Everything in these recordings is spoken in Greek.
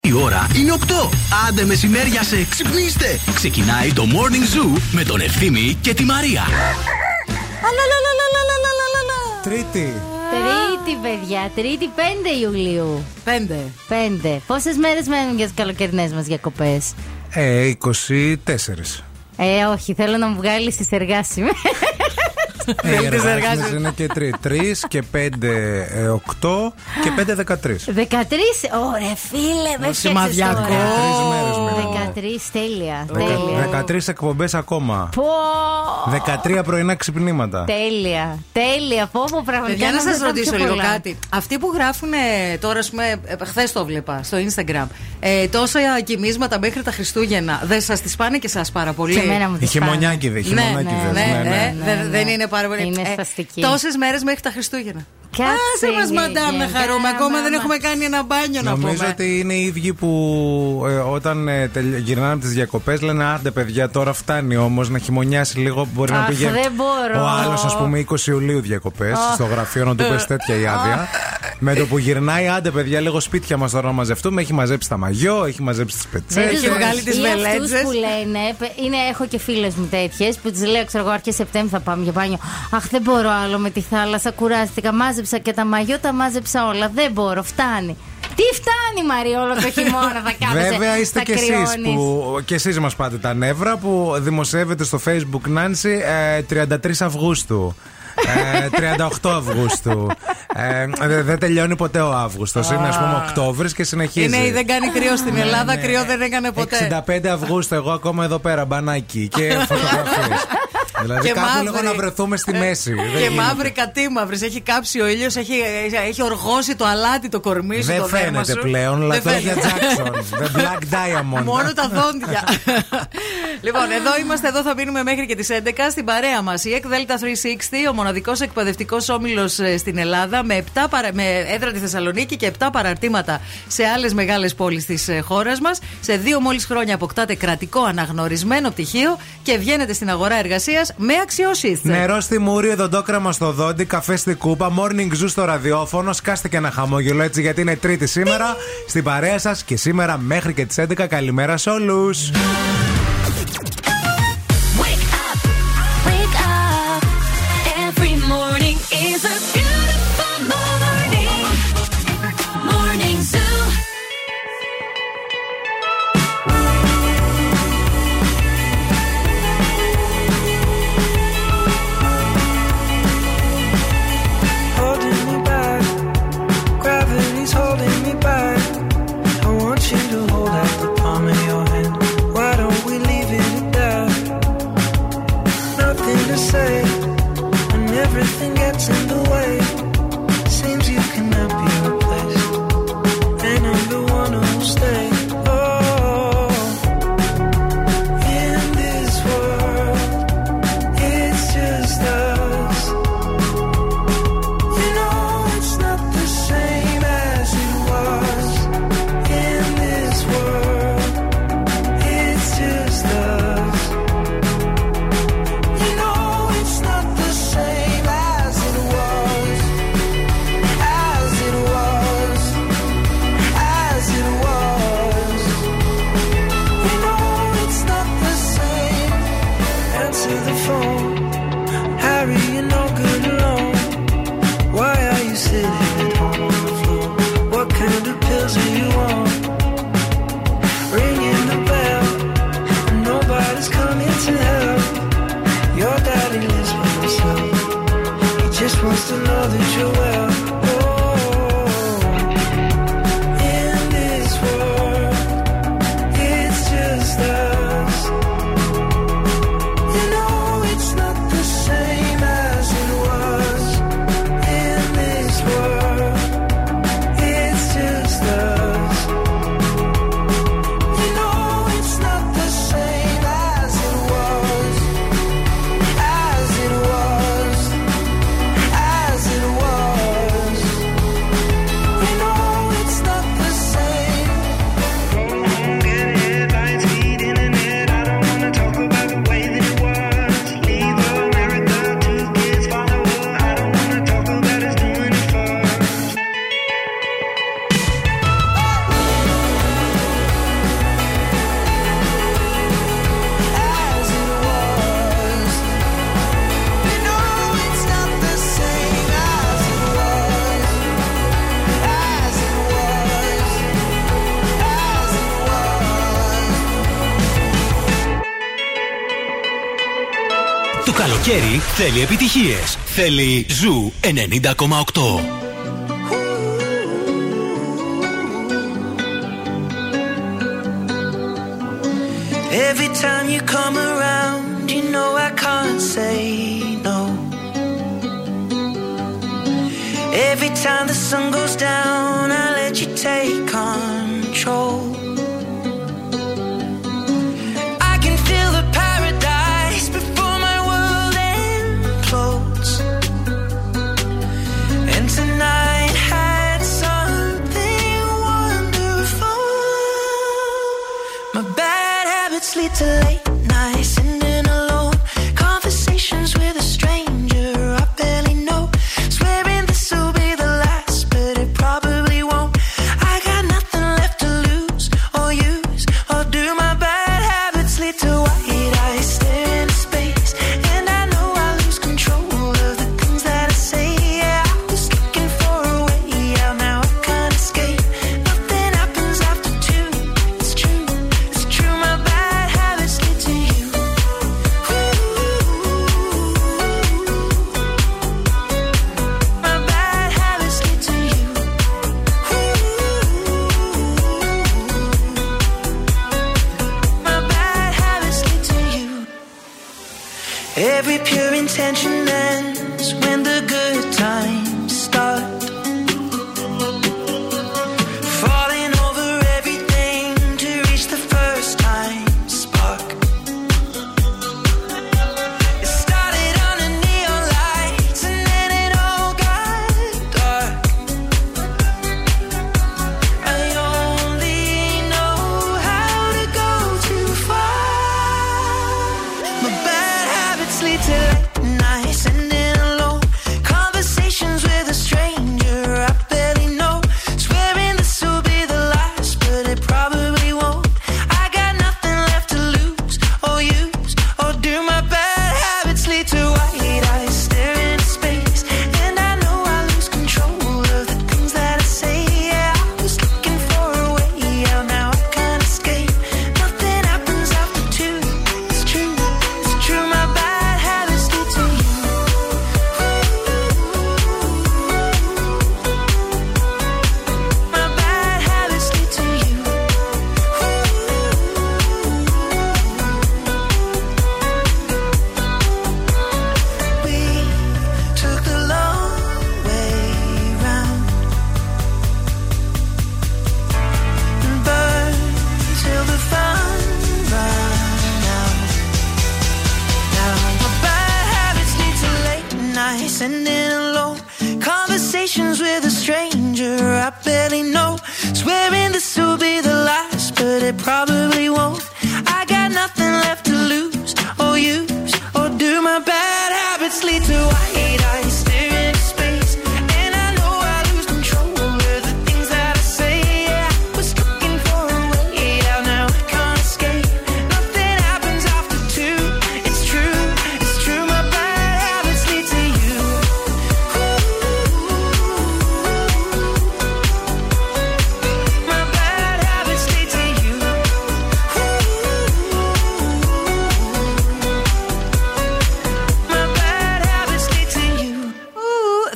Η ώρα είναι 8. Άντε μεσημέρια σε ξυπνήστε. Ξεκινάει το Morning Zoo με τον Ευθύμη και τη Μαρία. Τρίτη. Τρίτη, παιδιά. Τρίτη, 5 Ιουλίου. Πέντε. 5. Πόσες μέρες μένουν για τις καλοκαιρινές μας διακοπές; Ε, 24. Ε, όχι, θέλω να μου βγάλεις τις εργάσιμες. Ε, οι εργάσιμες είναι και τρει. Τρεις και πέντε, ε, οκτώ και πέντε, δεκατρεις. 13. Ωραία, φίλε, με Σημαδιακό. Τρεις μέρες μένουν. 13, τέλεια. Δεκα- τέλεια. Δεκατρεις εκπομπές ακόμα. Πω! 13 πρωινά ξυπνήματα. Τέλεια. Τέλεια. Πω, πω, πραγματικά. Παιδιά, να νόμιζα σας ήταν ρωτήσω πιο λίγο πολλά. κάτι. Αυτοί που γράφουν τώρα, ας πούμε, χθες το βλέπα στο Instagram, ε, τόσα κοιμίσματα μέχρι τα Χριστούγεννα, δεν σας τις πάνε και σας πάρα πολύ; Και εμένα μου Οι τις πάνε. χειμωνιάκιδες, Ναι, χειμωνιάκιδες, ναι, ναι, ναι. ναι, ναι, δεν- ναι. Δεν είναι πάρα πολύ. Είναι σπαστική. Τόσες μέρες μέχρι τα Χριστούγεννα. Κάτσε, Άσε μας, γε- μαντάμ, να γε- χαρούμε. γε- Ακόμα δεν μάμα. έχουμε κάνει ένα μπάνιο να Νομίζω πούμε. ότι είναι οι ίδιοι που ε, όταν ε, τελ- γυρνάνε από τις διακοπές λένε Άντε, παιδιά, τώρα φτάνει όμως να χειμωνιάσει λίγο. Μπορεί να Αχ, πήγε δεν μπορώ. ο άλλος, ας πούμε, 20 Ιουλίου διακοπές στο γραφείο να του πέσει τέτοια η άδεια. Με το που γυρνάει, άντε, παιδιά, λίγο σπίτια μας τώρα να μαζευτούμε. Έχει μαζέψει τα μαγιό, έχει μαζέψει τις πετσέ. Δεν Έχει τους- βγάλει τις ή βελέτσες. αυτούς που λένε, πε- είναι, έχω και φίλες μου τέτοιες που τις λέω, ξέρω εγώ, αρχές Σεπτέμβρη θα πάμε για μπάνιο. Αχ, δεν μπορώ άλλο με τη θάλασσα, κουράστηκα. Μάζεψα και τα μαγιό, τα μάζεψα όλα. Δεν μπορώ, φτάνει. Τι φτάνει, Μαρία, όλο το χειμώνα θα κάθεσαι. Βέβαια είστε θα κι εσείς κρυώνεις. που κι εσείς μας πάτε τα νεύρα που δημοσιεύετε στο facebook Νάνση ε, 33 Αυγούστου. Ε, 38 Αυγούστου. Ε, δε- δεν τελειώνει ποτέ ο Αύγουστος. Είναι ας πούμε Οκτώβρης και συνεχίζει. Είναι η δεν κάνει κρύο στην Ελλάδα, ναι. κρύο δεν έκανε ποτέ. 65 Αυγούστου, εγώ ακόμα εδώ πέρα, μπανάκι και φωτογραφίες. Δηλαδή Και κάπου μαύρη. λίγο να βρεθούμε στη μέση. Δεν Και γίνεται. μαύρη κατήμαυρης. Έχει κάψει ο ήλιος, έχει, έχει οργώσει το αλάτι το κορμί σου. Δεν το δέρμα φαίνεται σου. πλέον, Δεν λατρεία φαίνεται. Jackson. The Black Diamond. Μόνο τα δόντια. λοιπόν, εδώ είμαστε, εδώ θα μείνουμε μέχρι και τις 11 στην παρέα μας. Η ΕΚΔΕΛΤΑ 360, ο μοναδικός εκπαιδευτικός όμιλος στην Ελλάδα, με, 7 παρα... με έδρα τη Θεσσαλονίκη και 7 παραρτήματα σε άλλες μεγάλες πόλεις της χώρας μας. Σε δύο μόλις χρόνια αποκτάτε κρατικό αναγνωρισμένο πτυχίο και βγαίνετε στην αγορά εργασίας με αξιώσει. Νερό στη μούρη, οδοντόκραμα στο δόντι, καφέ στη κούπα, morning zoo στο ραδιόφωνο. Σκάστε και ένα χαμόγελο έτσι γιατί είναι Τρίτη σήμερα στην παρέα σας και σήμερα μέχρι και τις 11. Καλημέρα σε όλους. Θέλει επιτυχίες. Θέλει Ζου 90,8.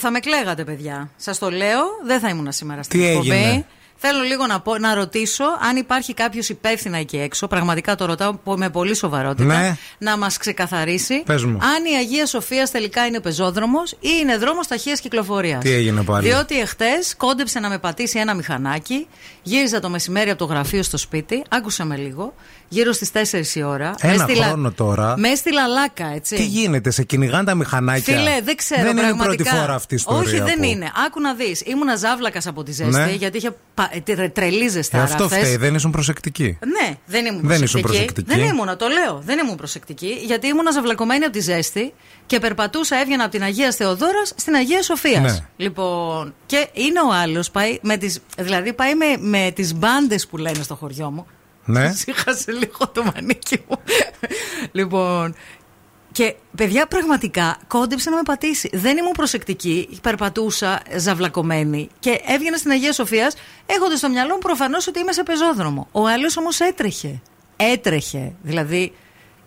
Θα με κλαίγατε, παιδιά. Σας το λέω, δεν θα ήμουν σήμερα στην Τι εκπομπή. έγινε; Θέλω λίγο να, πω, να ρωτήσω αν υπάρχει κάποιος υπεύθυνα εκεί έξω. Πραγματικά το ρωτάω με πολύ σοβαρότητα. Ναι. Να μας ξεκαθαρίσει Πες μου. αν η Αγία Σοφία τελικά είναι πεζόδρομος ή είναι δρόμος ταχείας κυκλοφορίας. Τι έγινε πάλι; Διότι εχθές κόντεψε να με πατήσει ένα μηχανάκι. Γύριζα το μεσημέρι από το γραφείο στο σπίτι. Άκουσα με λίγο. Γύρω στις 4 η ώρα. Ένα Μες έστειλα- χρόνο τώρα. Μες έστειλα λάκα, έτσι. Τι γίνεται, σε κυνηγάνε τα μηχανάκια; Φίλε, δεν ξέρω. Δεν είναι η πραγματικά. πρώτη φορά αυτή η ιστορία. Όχι, δεν που- είναι. Άκου να δεις. Ήμουνα ζάβλακας από τη ζέστη, Ναι. γιατί είχε πα... τρε- τρελή Ε, ζεστάρα. αυτό χθες. φταίει, δεν ήσουν προσεκτική. Ναι, δεν ήμουν Δεν προσεκτική. ήσουν προσεκτική. Δεν ήμουν, το λέω. Δεν ήμουν προσεκτική, γιατί ήμουν ζαυλακωμένη από τη ζέστη και περπατούσα, έβγαινα από την Αγία Θεοδόρας στην Αγία Σοφίας. Ναι. Λοιπόν, και είναι ο άλλος, πάει με τις, δηλαδή πάει με, με τις μπάντες που λένε στο χωριό μου. Ναι. Σύχασε λίγο το μανίκι μου. λοιπόν, και παιδιά, πραγματικά κόντεψε να με πατήσει. Δεν ήμουν προσεκτική. Περπατούσα ζαυλακωμένη και έβγαινα στην Αγία Σοφίας έχοντας στο μυαλό μου προφανώς ότι είμαι σε πεζόδρομο. Ο άλλος όμως έτρεχε. Έτρεχε. Δηλαδή,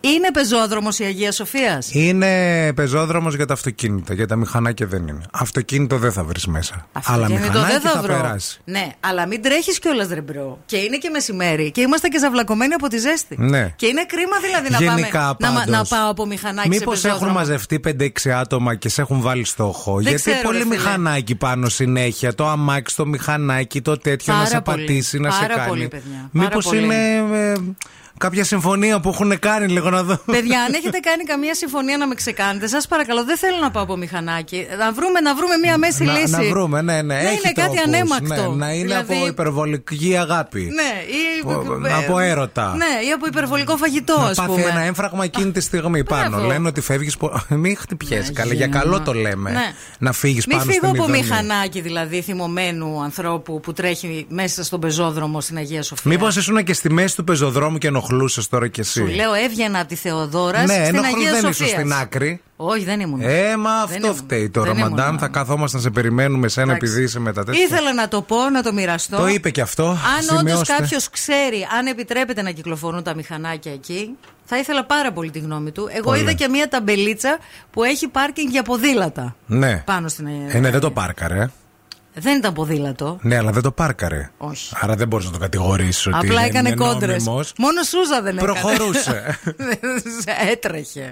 Είναι πεζόδρομος η Αγία Σοφίας; Είναι πεζόδρομος για τα αυτοκίνητα. Για τα μηχανάκια δεν είναι. Αυτοκίνητο δεν θα βρεις μέσα. Αλλά μηχανάκι θα, περάσει. Ναι, αλλά μην τρέχεις κιόλας ρε bro. Και είναι και μεσημέρι. Και είμαστε και ζαυλακωμένοι από τη ζέστη. Ναι. Και είναι κρίμα δηλαδή να, Γενικά, πάμε, να, μα- πάντως, να πάω από μηχανάκι Μήπως σε έχουν πεζόδρομο. μαζευτεί 5-6 άτομα και σε έχουν βάλει στόχο; Γιατί ξέρω, πολύ ρε φίλε. μηχανάκι πάνω συνέχεια. Το αμάξι, το μηχανάκι, το τέτοιο να Πάρα σε πολύ. πατήσει, να σε Πάρα κάνει. πολύ, παιδιά. Πάρα Μήπως πολύ. είναι ε, κάποια συμφωνία που έχουν κάνει λίγο να δω. Παιδιά, αν έχετε κάνει καμία συμφωνία να με ξεκάνετε, σας παρακαλώ, δεν θέλω να πάω από μηχανάκι. Να βρούμε, να βρούμε μία μέση να, λύση. να βρούμε, ναι, ναι. Να έχει είναι κάτι τρόπους. ανέμακτο. Ναι, να είναι Δηλαδή- από υπερβολική αγάπη. Ναι, ή. Από- ε, από έρωτα. Ναι, ή από υπερβολικό φαγητό, να ας πάθει πούμε. ένα έμφραγμα εκείνη τη στιγμή πάνω. Μπράβο. Λένε ότι φεύγεις. Μην χτυπιέσαι. Καλά, για καλό το λέμε. Ναι. Να φύγεις Μην πάνω φύγω στην από ειδονή. μηχανάκι δηλαδή θυμωμένου ανθρώπου που τρέχει μέσα στον πεζόδρομο στην Αγία Σοφία. Μήπως ήσουν και στη μέση του πεζοδρόμου και ενοχλούσες τώρα κι εσύ. Σου λέω έβγαινα από τη Θεοδόρας ναι, στην ενοχλού Αγία δεν Σοφίας. ήσουν στην άκρη. Όχι, δεν ήμουν. Ε, μα Δεν αυτό ήμουν. φταίει τώρα, Δεν μαντάμ. ήμουν. Θα καθόμαστε να σε περιμένουμε σένα Εντάξει. επειδή είσαι με τα τέτοια. Ήθελα να το πω, να το μοιραστώ. Το είπε και αυτό. Αν όντως Σημειώστε. κάποιος ξέρει αν επιτρέπεται να κυκλοφορούν τα μηχανάκια εκεί, θα ήθελα πάρα πολύ τη γνώμη του. Εγώ Πολύ. είδα και μία ταμπελίτσα που έχει πάρκινγκ για ποδήλατα. Ναι. Πάνω στην. Ε, ναι, δεν το πάρκαρε. Δεν ήταν ποδήλατο. Ναι, αλλά δεν το πάρκαρε. Όχι. Άρα δεν μπορείς να το κατηγορήσεις ότι. Απλά είναι έκανε κόντρες. νόμιμος. Μόνο Σούζα δεν έκανε. Προχωρούσε. Έτρεχε.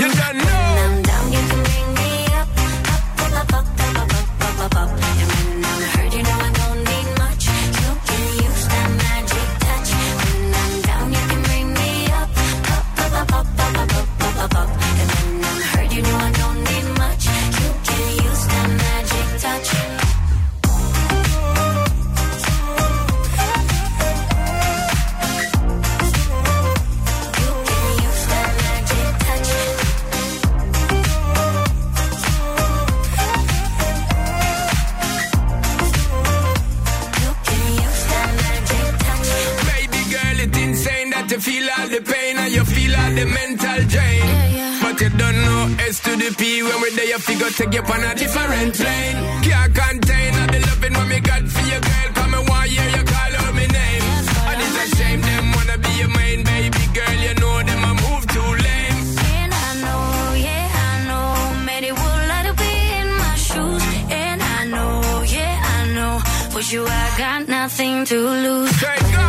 Feel all the pain and you feel all the mental drain. Yeah, yeah. But you don't know S to the P when we're there, you figure take you on a different plane. Can't contain all the loving what me got for you, girl. Come and one year you call out my name. And it's a shame them wanna be your main baby girl. You know them I move too lame. And I know, yeah, I know, many would like to be in my shoes. And I know, yeah, I know, with you I got nothing to lose.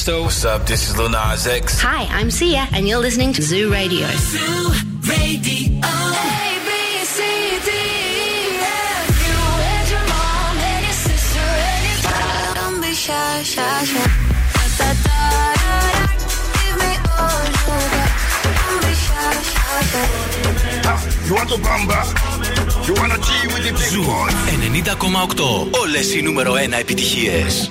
Tiesto. What's up? This is Lil Nas X. Hi, I'm Sia, and you're listening to Zoo Radio. A, B, C, D, E, F. You and your mom and your sister and your Don't be shy, shy, shy. Da, da, da, da, da. Give me all you got. Don't be shy, shy, shy. You want to bamba? You wanna G with the big Ζου boy? 90,8. Όλες οι νούμερο 1 επιτυχίες.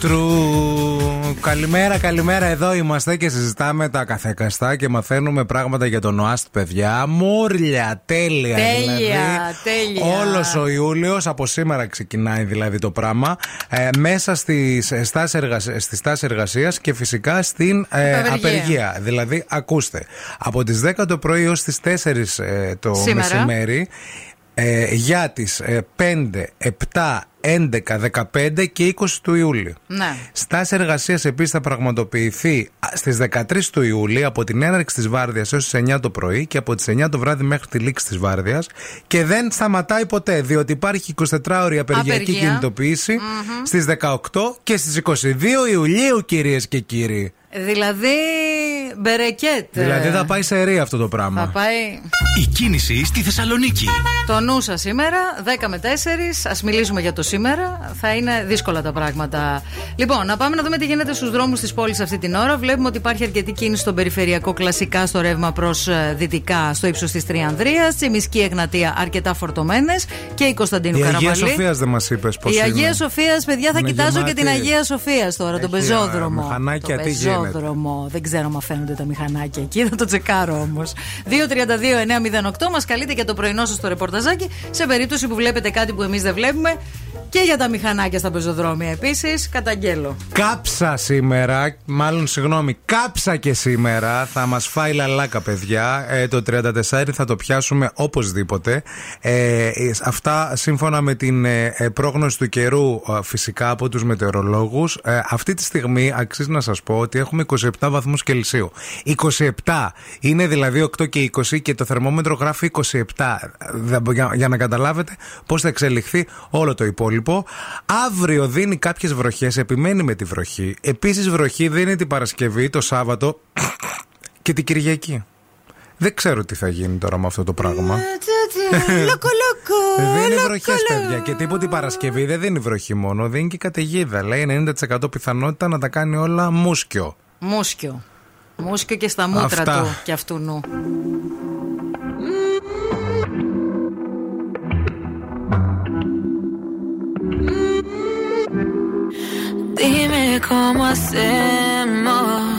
Τρου. Καλημέρα, καλημέρα. Εδώ είμαστε και συζητάμε τα καθεκαστά και μαθαίνουμε πράγματα για τον ΟΑΣΤ, παιδιά. Μούρλια, τέλεια. Τέλεια, δηλαδή. τέλεια. Όλος ο Ιούλιος, από σήμερα ξεκινάει δηλαδή το πράγμα. Ε, μέσα στις στάσεις εργασίας, στη στάση εργασίας και φυσικά στην ε, Απεργία. απεργία. Δηλαδή, ακούστε, από τις 10 το πρωί έως τις 4 ε, το Σήμερα. μεσημέρι. Ε, για τις ε, 5, 7, 11, 15 και 20 του Ιούλη. Ναι. Στάση εργασίας επίσης θα πραγματοποιηθεί στις 13 του Ιούλη από την έναρξη της βάρδιας έως τις 9 το πρωί και από τις 9 το βράδυ μέχρι τη λήξη της βάρδιας και δεν σταματάει ποτέ διότι υπάρχει 24 ώρη απεργιακή Απεργία. κινητοποίηση στις 18 και στις 22 Ιουλίου κυρίες και κύριοι. Δηλαδή, μπερεκέτ. Δηλαδή θα πάει σε ρί αυτό το Θα πράγμα. πάει Η κίνηση στη Θεσσαλονίκη. το νου σας σήμερα, 10 με 4. Α μιλήσουμε για το σήμερα. Θα είναι δύσκολα τα πράγματα. Λοιπόν, να πάμε να δούμε τι γίνεται στους δρόμους της πόλης αυτή την ώρα. Βλέπουμε ότι υπάρχει αρκετή κίνηση στον περιφερειακό κλασικά στο ρεύμα προς δυτικά στο ύψος της Τριανδρία. Τσιμισκή Εγνατία αρκετά φορτωμένες και η Κωνσταντίνου Η Αγία Καραμαλή. Σοφίας δεν μας είπες πώς Η είναι. Αγία Σοφίας, παιδιά, θα Είναι κοιτάζω γεμάτη. και την Αγία Σοφίας τώρα, τον Έχει, πεζόδρομο. α, μηχανάκια, το τι γίνεται. πεζόδρομο. Δεν ξέρω αν φαίνονται τα μηχανάκια εκεί, θα το τσεκάρω όμως. 232-908 μας καλείτε για το πρωινό σας το ρεπορταζάκι σε περίπτωση που βλέπετε κάτι που εμείς δεν βλέπουμε. Και για τα μηχανάκια στα πεζοδρόμια επίσης, καταγγέλω. Κάψα σήμερα, μάλλον συγγνώμη, κάψα και σήμερα. Θα μας φάει λαλάκα, παιδιά. Ε, το 34 θα το πιάσουμε οπωσδήποτε. Ε, ε, αυτά σύμφωνα με την ε, ε, πρόγνωση του καιρού, ε, φυσικά από τους μετεωρολόγους. Ε, αυτή τη στιγμή αξίζει να σας πω ότι έχουμε 27 βαθμούς Κελσίου. 27 είναι δηλαδή 8 και 20 και το θερμόμετρο γράφει 27. Δεν- Για, για να καταλάβετε πώς θα εξελιχθεί όλο το υπόλοιπο. Αύριο δίνει κάποιες βροχές, επιμένει με τη βροχή. Επίσης, βροχή δίνει την Παρασκευή, το Σάββατο και την Κυριακή. Δεν ξέρω τι θα γίνει τώρα με αυτό το πράγμα. Λοκο, λοκο. Δίνει λοκο, βροχές, λοκο. παιδιά. Και τίποτα την Παρασκευή δεν δίνει βροχή μόνο, δίνει και καταιγίδα. Λέει 90% πιθανότητα να τα κάνει όλα μουσκιο. Μούσκιο. Μούσκιο και στα μούτρα Αυτά. του και αυτού νου. Dime cómo hacemos.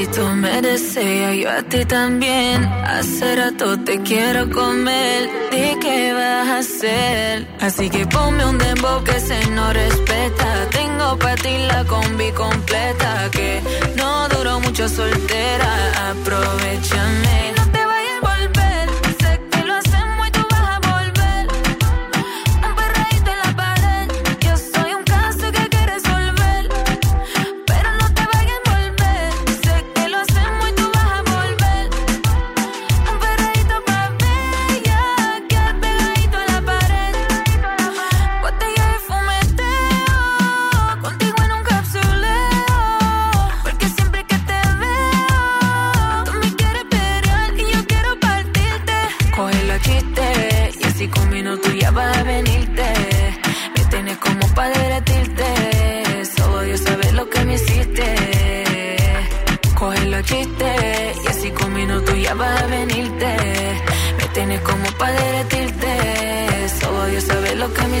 Si tú me deseas, yo a ti también. Hace rato te quiero comer. ¿De qué vas a hacer? Así que ponme un dembow que se no respeta. Tengo para ti la combi completa. Que no duró mucho soltera. Aprovechame. Y en cinco minutos ya vas a venirte. Me tienes como para derretirte. Solo Dios sabe lo que me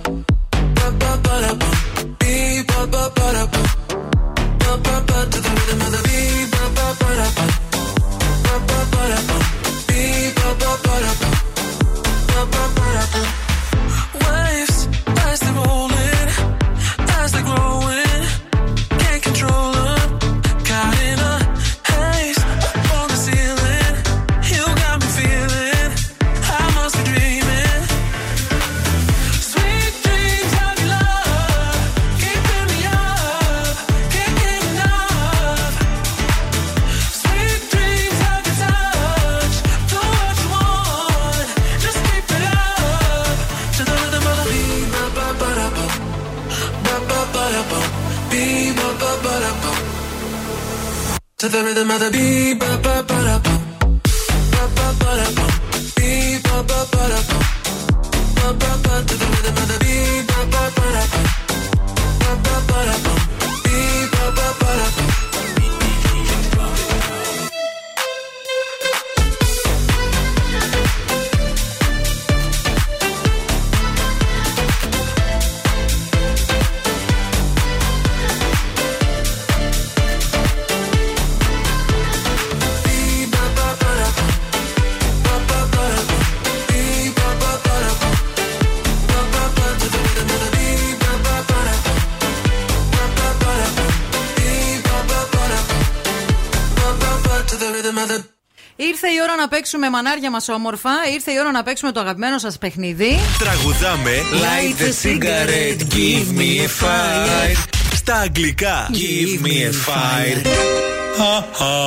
παίξουμε μανάρια μας όμορφα. Ήρθε η ώρα να παίξουμε το αγαπημένο σας παιχνίδι. Τραγουδάμε Light the cigarette, give me a fire. Στα αγγλικά Give me a fire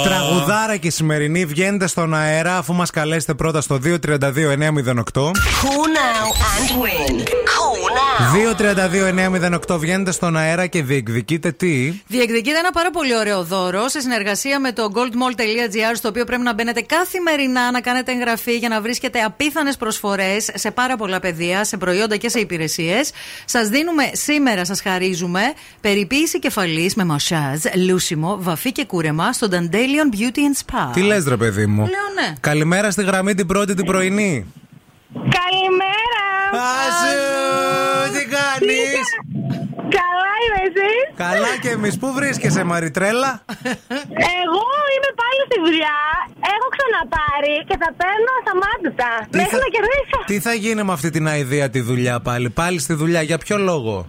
Τραγουδάρα και σημερινή βγαίνετε στον αέρα αφού μας καλέσετε πρώτα στο 232-908. Call now and win. Call now. 232-908 βγαίνετε στον αέρα και διεκδικείτε τι; Διεκδικείται ένα πάρα πολύ ωραίο δώρο σε συνεργασία με το goldmall.gr, στο οποίο πρέπει να μπαίνετε καθημερινά να κάνετε εγγραφή για να βρίσκετε απίθανες προσφορές σε πάρα πολλά πεδία, σε προϊόντα και σε υπηρεσίες. Σας δίνουμε σήμερα, σας χαρίζουμε περιποίηση κεφαλής με μασάζ, λούσιμο, βαφή και κούρεμα στο Dandelion Beauty and Spa. Τι λες ρε παιδί μου; Λέω ναι. Καλημέρα στη γραμμή την πρώτη την πρωινή. Καλημέρα! Άσου, τι κάνεις; Καλά είμαι εσύ; Καλά και εμείς. Πού βρίσκεσαι Μαριτρέλα; Εγώ είμαι πάλι στη δουλειά. Έχω ξαναπάρει και θα παίρνω ασταμάτητα. Τι Μέχρι θα- να κερδίσω. Τι θα γίνει με αυτή την αηδία τη δουλειά πάλι; Πάλι στη δουλειά. Για ποιο λόγο;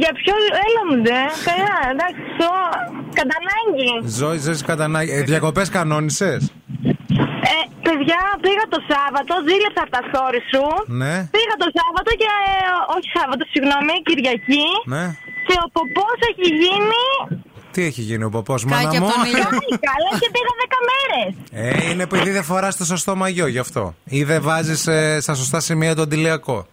Για ποιο. Έλα μου ντε. Καλά, εντάξει. Το... Κατά ανάγκη. Ζωή, ζεις κατά ανάγκη. Ε, διακοπές κανόνισες. Ε, παιδιά, πήγα το Σάββατο, δίλεψα από τα story σου. Ναι. Πήγα το Σάββατο και. ε, όχι Σάββατο, συγγνώμη, Κυριακή. Ναι. Και ο ποπός έχει γίνει. Τι έχει γίνει ο ποπός μάνα Κάκι μου; από τον ήλιο. Πάλι καλά και πήγα 10 μέρες. Ε, είναι επειδή δεν φοράς το σωστό μαγιό γι' αυτό. Ή δεν βάζεις ε, στα σωστά σημεία το αντιλιακό.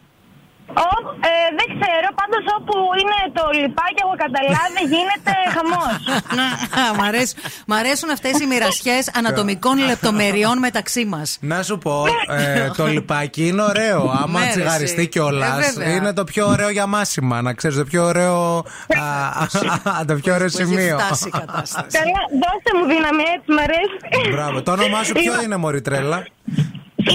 Ω, ε, δεν ξέρω, πάντω όπου είναι το λιπάκι, έχω καταλάβει, γίνεται χαμός. μ, αρέσουν, μ' αρέσουν αυτές οι μοιρασιές ανατομικών λεπτομεριών μεταξύ μας. Να σου πω, ε, το λιπάκι είναι ωραίο. Άμα Ναι, ρε, τσιγαριστεί εσύ. κιόλας, Ε, βέβαια. είναι το πιο ωραίο για μάσημα. Να ξέρεις, το πιο ωραίο. α, α, το πιο ωραίο Που έχει σημείο. φτάσει η κατάσταση. Καλά, δώστε μου δύναμη, έτσι μ' αρέσει. Μπράβο. Το όνομά σου ποιο είναι, Μωρή Τρέλα;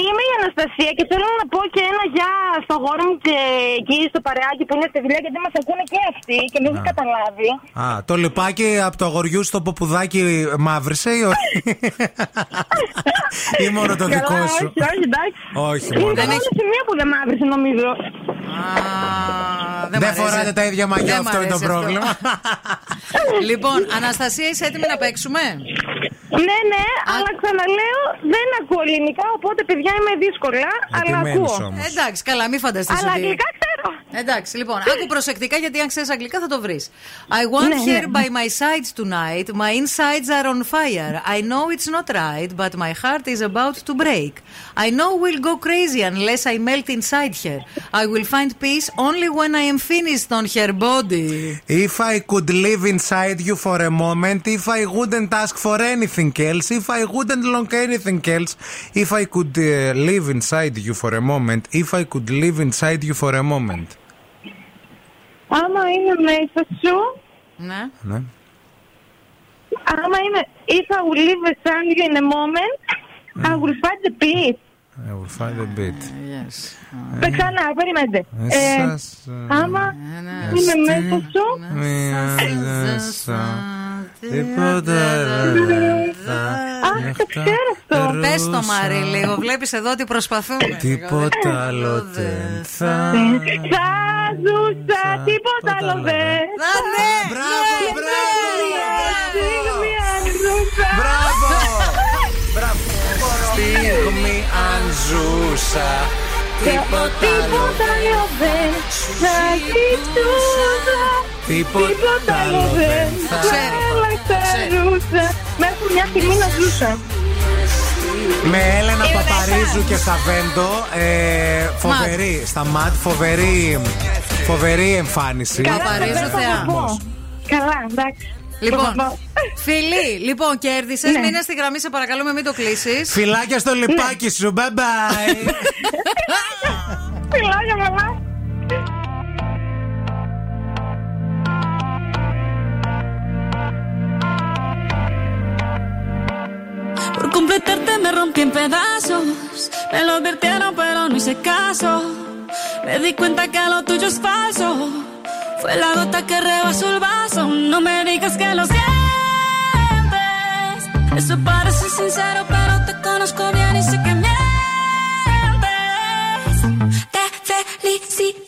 Είμαι η Αναστασία και θέλω να πω και ένα γεια στο γόρο μου και εκεί στο παρεάκι που είναι στη δουλειά γιατί μας ακούνε και αυτοί και δεν έχω καταλάβει. Α, το λιπάκι από το αγοριού στο ποπουδάκι μαύρισε ή όχι; ή μόνο το Καλά, δικό σου; Όχι, όχι, εντάξει. Όχι Είναι μόνο. το μόνο σημείο που δεν μαύρισε νομίζω. Δεν μ' αρέσει. φοράτε τα ίδια μαγιά, Δεν μ' αυτό είναι το αρέσει αυτό. πρόβλημα. λοιπόν, Αναστασία, είσαι έτοιμη να παίξουμε; Ναι, ναι, αλλά ξαναλέω δεν ακούω ελληνικά, οπότε παιδιά είμαι δύσκολα, αλλά τι μένεις ακούω. όμως. Εντάξει, καλά, μην φανταστείς Αλλά ότι... αγγλικά ξέρω. Εντάξει, λοιπόν, άκου προσεκτικά γιατί αν ξέρει αγγλικά θα το βρει. I want Ναι, her ναι. by my sides tonight. My insides are on fire. I know it's not right, but my heart is about to break. I know we'll go crazy unless I melt inside her. I will find peace only when I am finished on her body. If I could live inside you for a moment, if I wouldn't ask for anything else, if I wouldn't long anything else, if I could uh, live inside you for a moment, if I could live inside you for a moment. Άμα είναι μέσα σου, Ναι. Ναι. άμα είναι if I will live beside you in a moment, I will find the peace. I will find a bit. Yes. Ε, Ξανά, περιμένετε. Ε, Εσάς, άμα είναι μέσα σου, Μοιάζεσαι Τίποτα δεν θα Αχ, το ξέρω αυτό. Πες το Μάρι λίγο, βλέπεις εδώ ότι προσπαθούμε. Τίποτα άλλο δεν θα Θα ζούσα, τίποτα άλλο δεν. Α, ναι! Μπράβο, μπράβο! Στιγμή αν ζούσα. Μπράβο! Μπράβο! Στιγμή αν ζούσα Τίποτα άλλο Τίποτα άλλο δεν θα κοιτούσα. Τίποτα άλλο δεν θα Έλα, θα ζούσα. Μέχρι μια στιγμή να ζούσα. Με Έλενα Παπαρίζου και Σαβέντο ε, Φοβερή Στα ματ Φοβερή Φοβερή εμφάνιση Παπαρίζου δεν θα θεά. το πω. Καλά, εντάξει. Λοιπόν, Το θα πω. φιλί, λοιπόν, κέρδισες. Ναι. Μείνε στη γραμμή, σε παρακαλούμε, μην το κλείσεις. Φιλάκια στο λιπάκι σου Bye bye Φιλάκια, μαμά. Por completarte me rompí en pedazos. Me lo advirtieron, pero no hice caso. Me di cuenta que lo tuyo es falso. Fue la gota que rebasó el vaso. No me digas que lo sientes. Eso parece sincero, pero te conozco bien y sé que mientes. Te felicito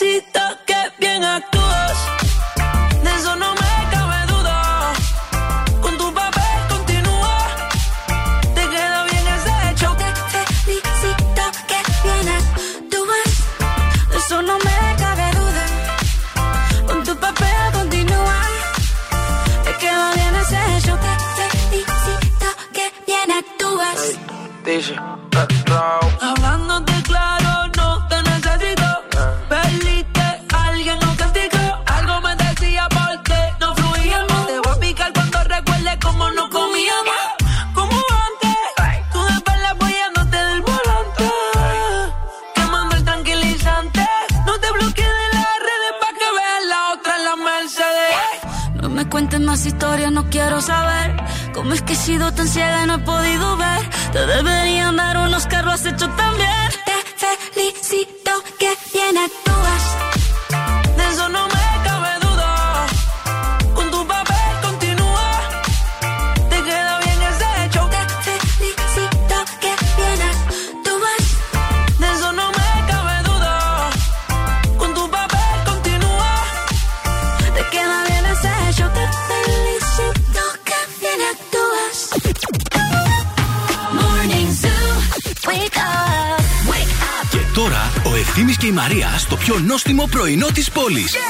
necesito πόλης. The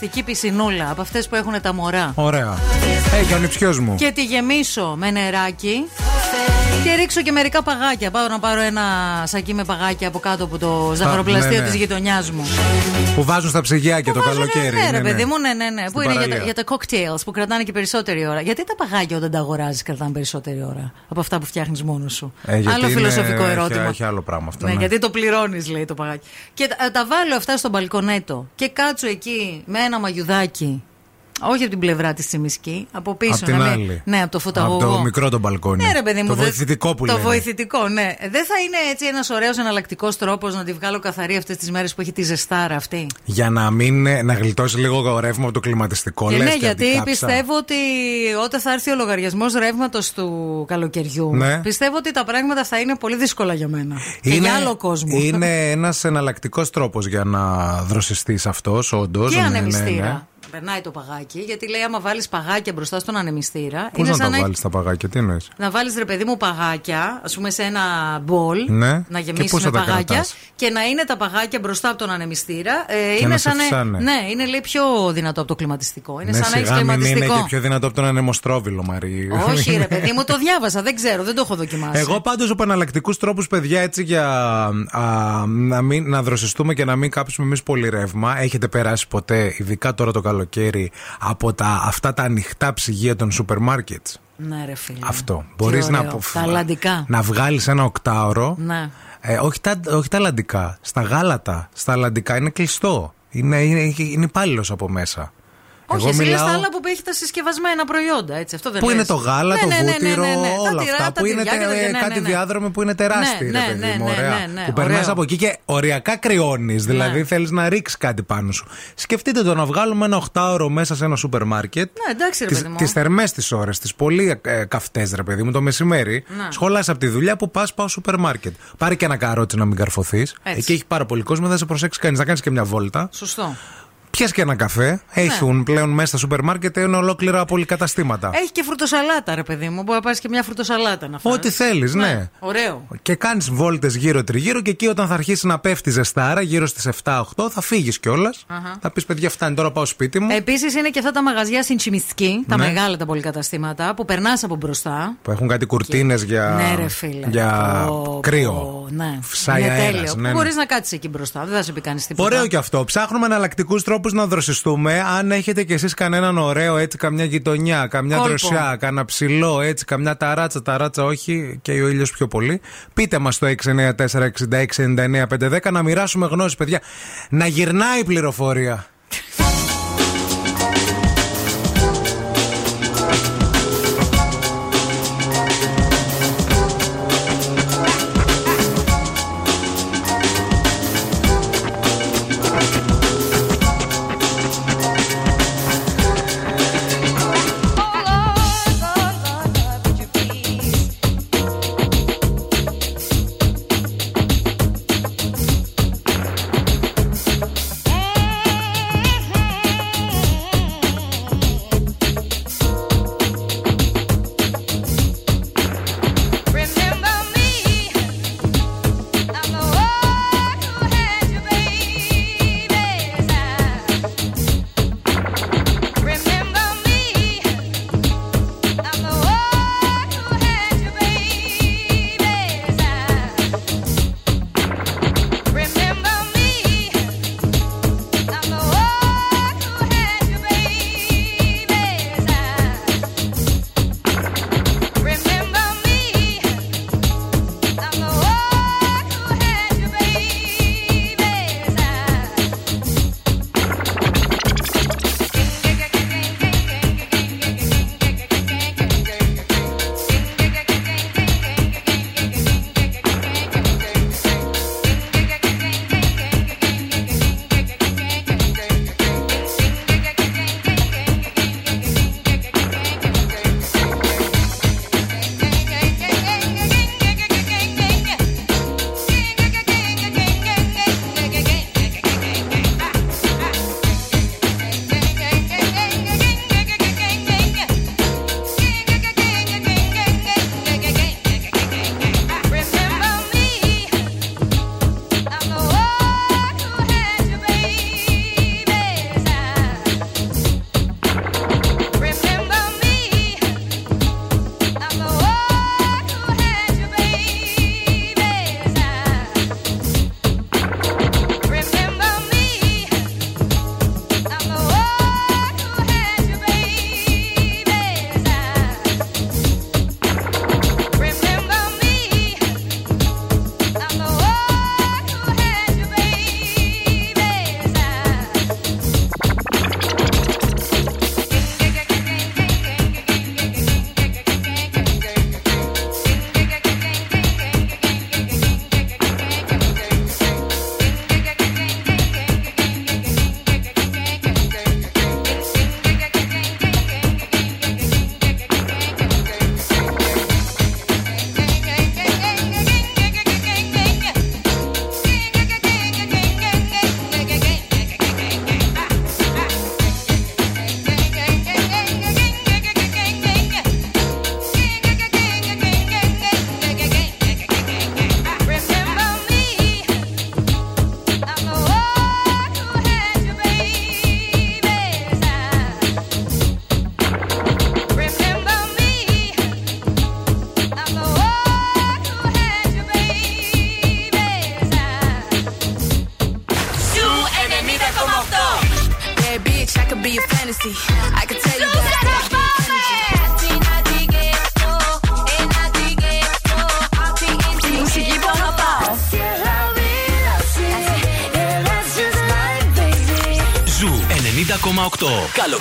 πλαστική πισινούλα από αυτές που έχουν τα μωρά Ωραία. Έχει ο νηψιός μου. και τη γεμίσω με νεράκι και ρίξω και μερικά παγάκια. Πάω να πάρω ένα σακί με παγάκια από κάτω από το ζαχαροπλαστείο ναι, ναι. της γειτονιάς μου. Που βάζουν στα ψυγεία το καλοκαίρι. Ναι, ρε παιδί μου, ναι, ναι, ναι. Που είναι για τα, παραλία. για τα cocktails που κρατάνε και περισσότερη ώρα. Γιατί τα παγάκια όταν τα αγοράζεις κρατάνε περισσότερη ώρα από αυτά που φτιάχνεις μόνος σου; Ε, γιατί άλλο είναι- φιλοσοφικό έχει- ερώτημα. Έχει άλλο πράγμα αυτό. Ναι, ναι. γιατί το πληρώνεις, λέει το παγάκι. Και τα, τα βάλω αυτά στο μπαλκονέτο και κάτσω εκεί με ένα μαγιουδάκι. Όχι από την πλευρά της Τσιμισκή, από πίσω. Απ' την να μην- άλλη. Ναι, από το φωταγωγό. Από το μικρό το μπαλκόνι. Ναι, ρε παιδί μου. Το δε- βοηθητικό που Το λένε. βοηθητικό, ναι. Δεν θα είναι έτσι ένας ωραίος εναλλακτικός τρόπος να τη βγάλω καθαρή αυτές τις μέρες που έχει τη ζεστάρα αυτή. Για να μην να γλιτώσει λίγο το ρεύμα από το κλιματιστικό. Και λες ναι, και γιατί αντικάψα. πιστεύω ότι όταν θα έρθει ο λογαριασμός ρεύματος του καλοκαιριού, Ναι. πιστεύω ότι τα πράγματα θα είναι πολύ δύσκολα για μένα. Και για άλλο κόσμο. Είναι ένας εναλλακτικός τρόπος για να δροσιστείς αυτός, όντως. και ανεμιστήρα. Περνάει το παγάκι, γιατί λέει: Άμα βάλεις παγάκια μπροστά στον ανεμιστήρα. Πώς να τα βάλεις τα παγάκια, τι εννοείς; Να βάλεις ρε παιδί μου παγάκια, ας πούμε σε ένα μπολ. Ναι. Να Και γεμίσεις πώς με θα τα παγάκια. κρατάς; Και να είναι τα παγάκια μπροστά από τον ανεμιστήρα. Ε, Και είναι να σε σαν να- φυσάνε. Ναι, είναι λέει πιο δυνατό από το κλιματιστικό. Είναι Ναι, σαν να έχεις σιγά μην είναι κλιματιστικό. και πιο δυνατό από τον ανεμοστρόβιλο, Μαρή. Όχι, ρε παιδί μου, το διάβασα. Δεν ξέρω, δεν το έχω δοκιμάσει. Εγώ πάντως από εναλλακτικού τρόπους, παιδιά, έτσι για α, να, μην, να δροσιστούμε και να μην κάψουμε εμείς πολύ ρεύμα. Έχετε περάσει ποτέ, ειδικά τώρα το καλοκαίρι, από τα, αυτά τα ανοιχτά ψυγεία των σούπερ μάρκετ. Ναι, ρε φίλε. Αυτό. Τι Μπορείς να, ωραίο. Τα αλλαντικά. να βγάλεις ένα οκτάωρο. Ναι. Ε, όχι, τα, όχι τα αλλαντικά. Στα γάλατα. Στα αλλαντικά είναι κλειστό. Είναι, είναι, είναι υπάλληλος από μέσα. Όχι, εσύ λες τα άλλα που έχει τα συσκευασμένα προϊόντα, έτσι. Αυτό δεν Πού λες. είναι το γάλα, Ναι, το ναι, ναι, ναι, βούτυρο, ναι, ναι. Τα όλα τυρά, αυτά. τα Που είναι τυριά και τα- τε- ναι, ναι, κάτι ναι. διάδρομοι που είναι τεράστιοι, Ναι, ρε ναι, παιδί ναι, μου. ναι, Ωραία. ναι, ναι, Που περνάς ωραίο. από εκεί και οριακά κρυώνεις. Δηλαδή Ναι. θέλεις να ρίξεις κάτι πάνω σου. Σκεφτείτε το να βγάλουμε ένα οχτάωρο μέσα σε ένα σούπερ μάρκετ. Ναι, εντάξει, ρε παιδί μου. Τις θερμές τις ώρες, τις πολύ ε, καυτές, ρε παιδί μου, το μεσημέρι. Ναι. Σχολάς από τη δουλειά που πας, πάω σούπερ μάρκετ. Πάρε και ένα καρότσι να μην καρφωθείς. Εκεί έχει πάρα πολύ κόσμο, δεν σε προσέξει κανείς. Να κάνεις και μια βόλτα. Σωστό. Πιες και ένα καφέ. Έχουν πλέον μέσα στα σούπερ μάρκετ είναι ολόκληρα πολυκαταστήματα. Έχει και φρουτοσαλάτα, ρε παιδί μου. Μπορεί να πάρει και μια φρουτοσαλάτα να φας. Ό,τι θέλεις, ναι. Ωραίο. Και κάνεις βόλτες γύρω-τριγύρω και εκεί όταν θα αρχίσεις να πέφτεις ζεστάρα, γύρω στις 7-8, θα φύγεις κιόλας. Αχα. Θα πεις: Παιδιά, φτάνει τώρα πάω σπίτι μου. Επίσης είναι και αυτά τα μαγαζιά στην Τσιμισκή, τα Ναι. μεγάλα τα πολυκαταστήματα, που περνάς από μπροστά. Που έχουν κάτι κουρτίνες για, Ναι, ρε φίλε. για Πω, κρύο. πω, ναι. Φυσάει είναι αέρας, τέλειο. ναι, ναι. Μπορεί να κάτσεις εκεί μπροστά, δεν θα σε πει κανείς τίποτα. Ωραίο και αυτό. Ψάχνουμε εναλλακτικούς τρόπου να δροσιστούμε. Αν έχετε κι εσείς κανέναν ωραίο, έτσι, καμιά γειτονιά, καμιά Κόλπο. δροσιά, κανένα ψηλό, έτσι, καμιά ταράτσα, ταράτσα όχι και ο ήλιος πιο πολύ. Πείτε μας το 694-6699-510 να μοιράσουμε γνώση, παιδιά. Να γυρνάει η πληροφορία.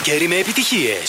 Καλοκαίρι με επιτυχίες.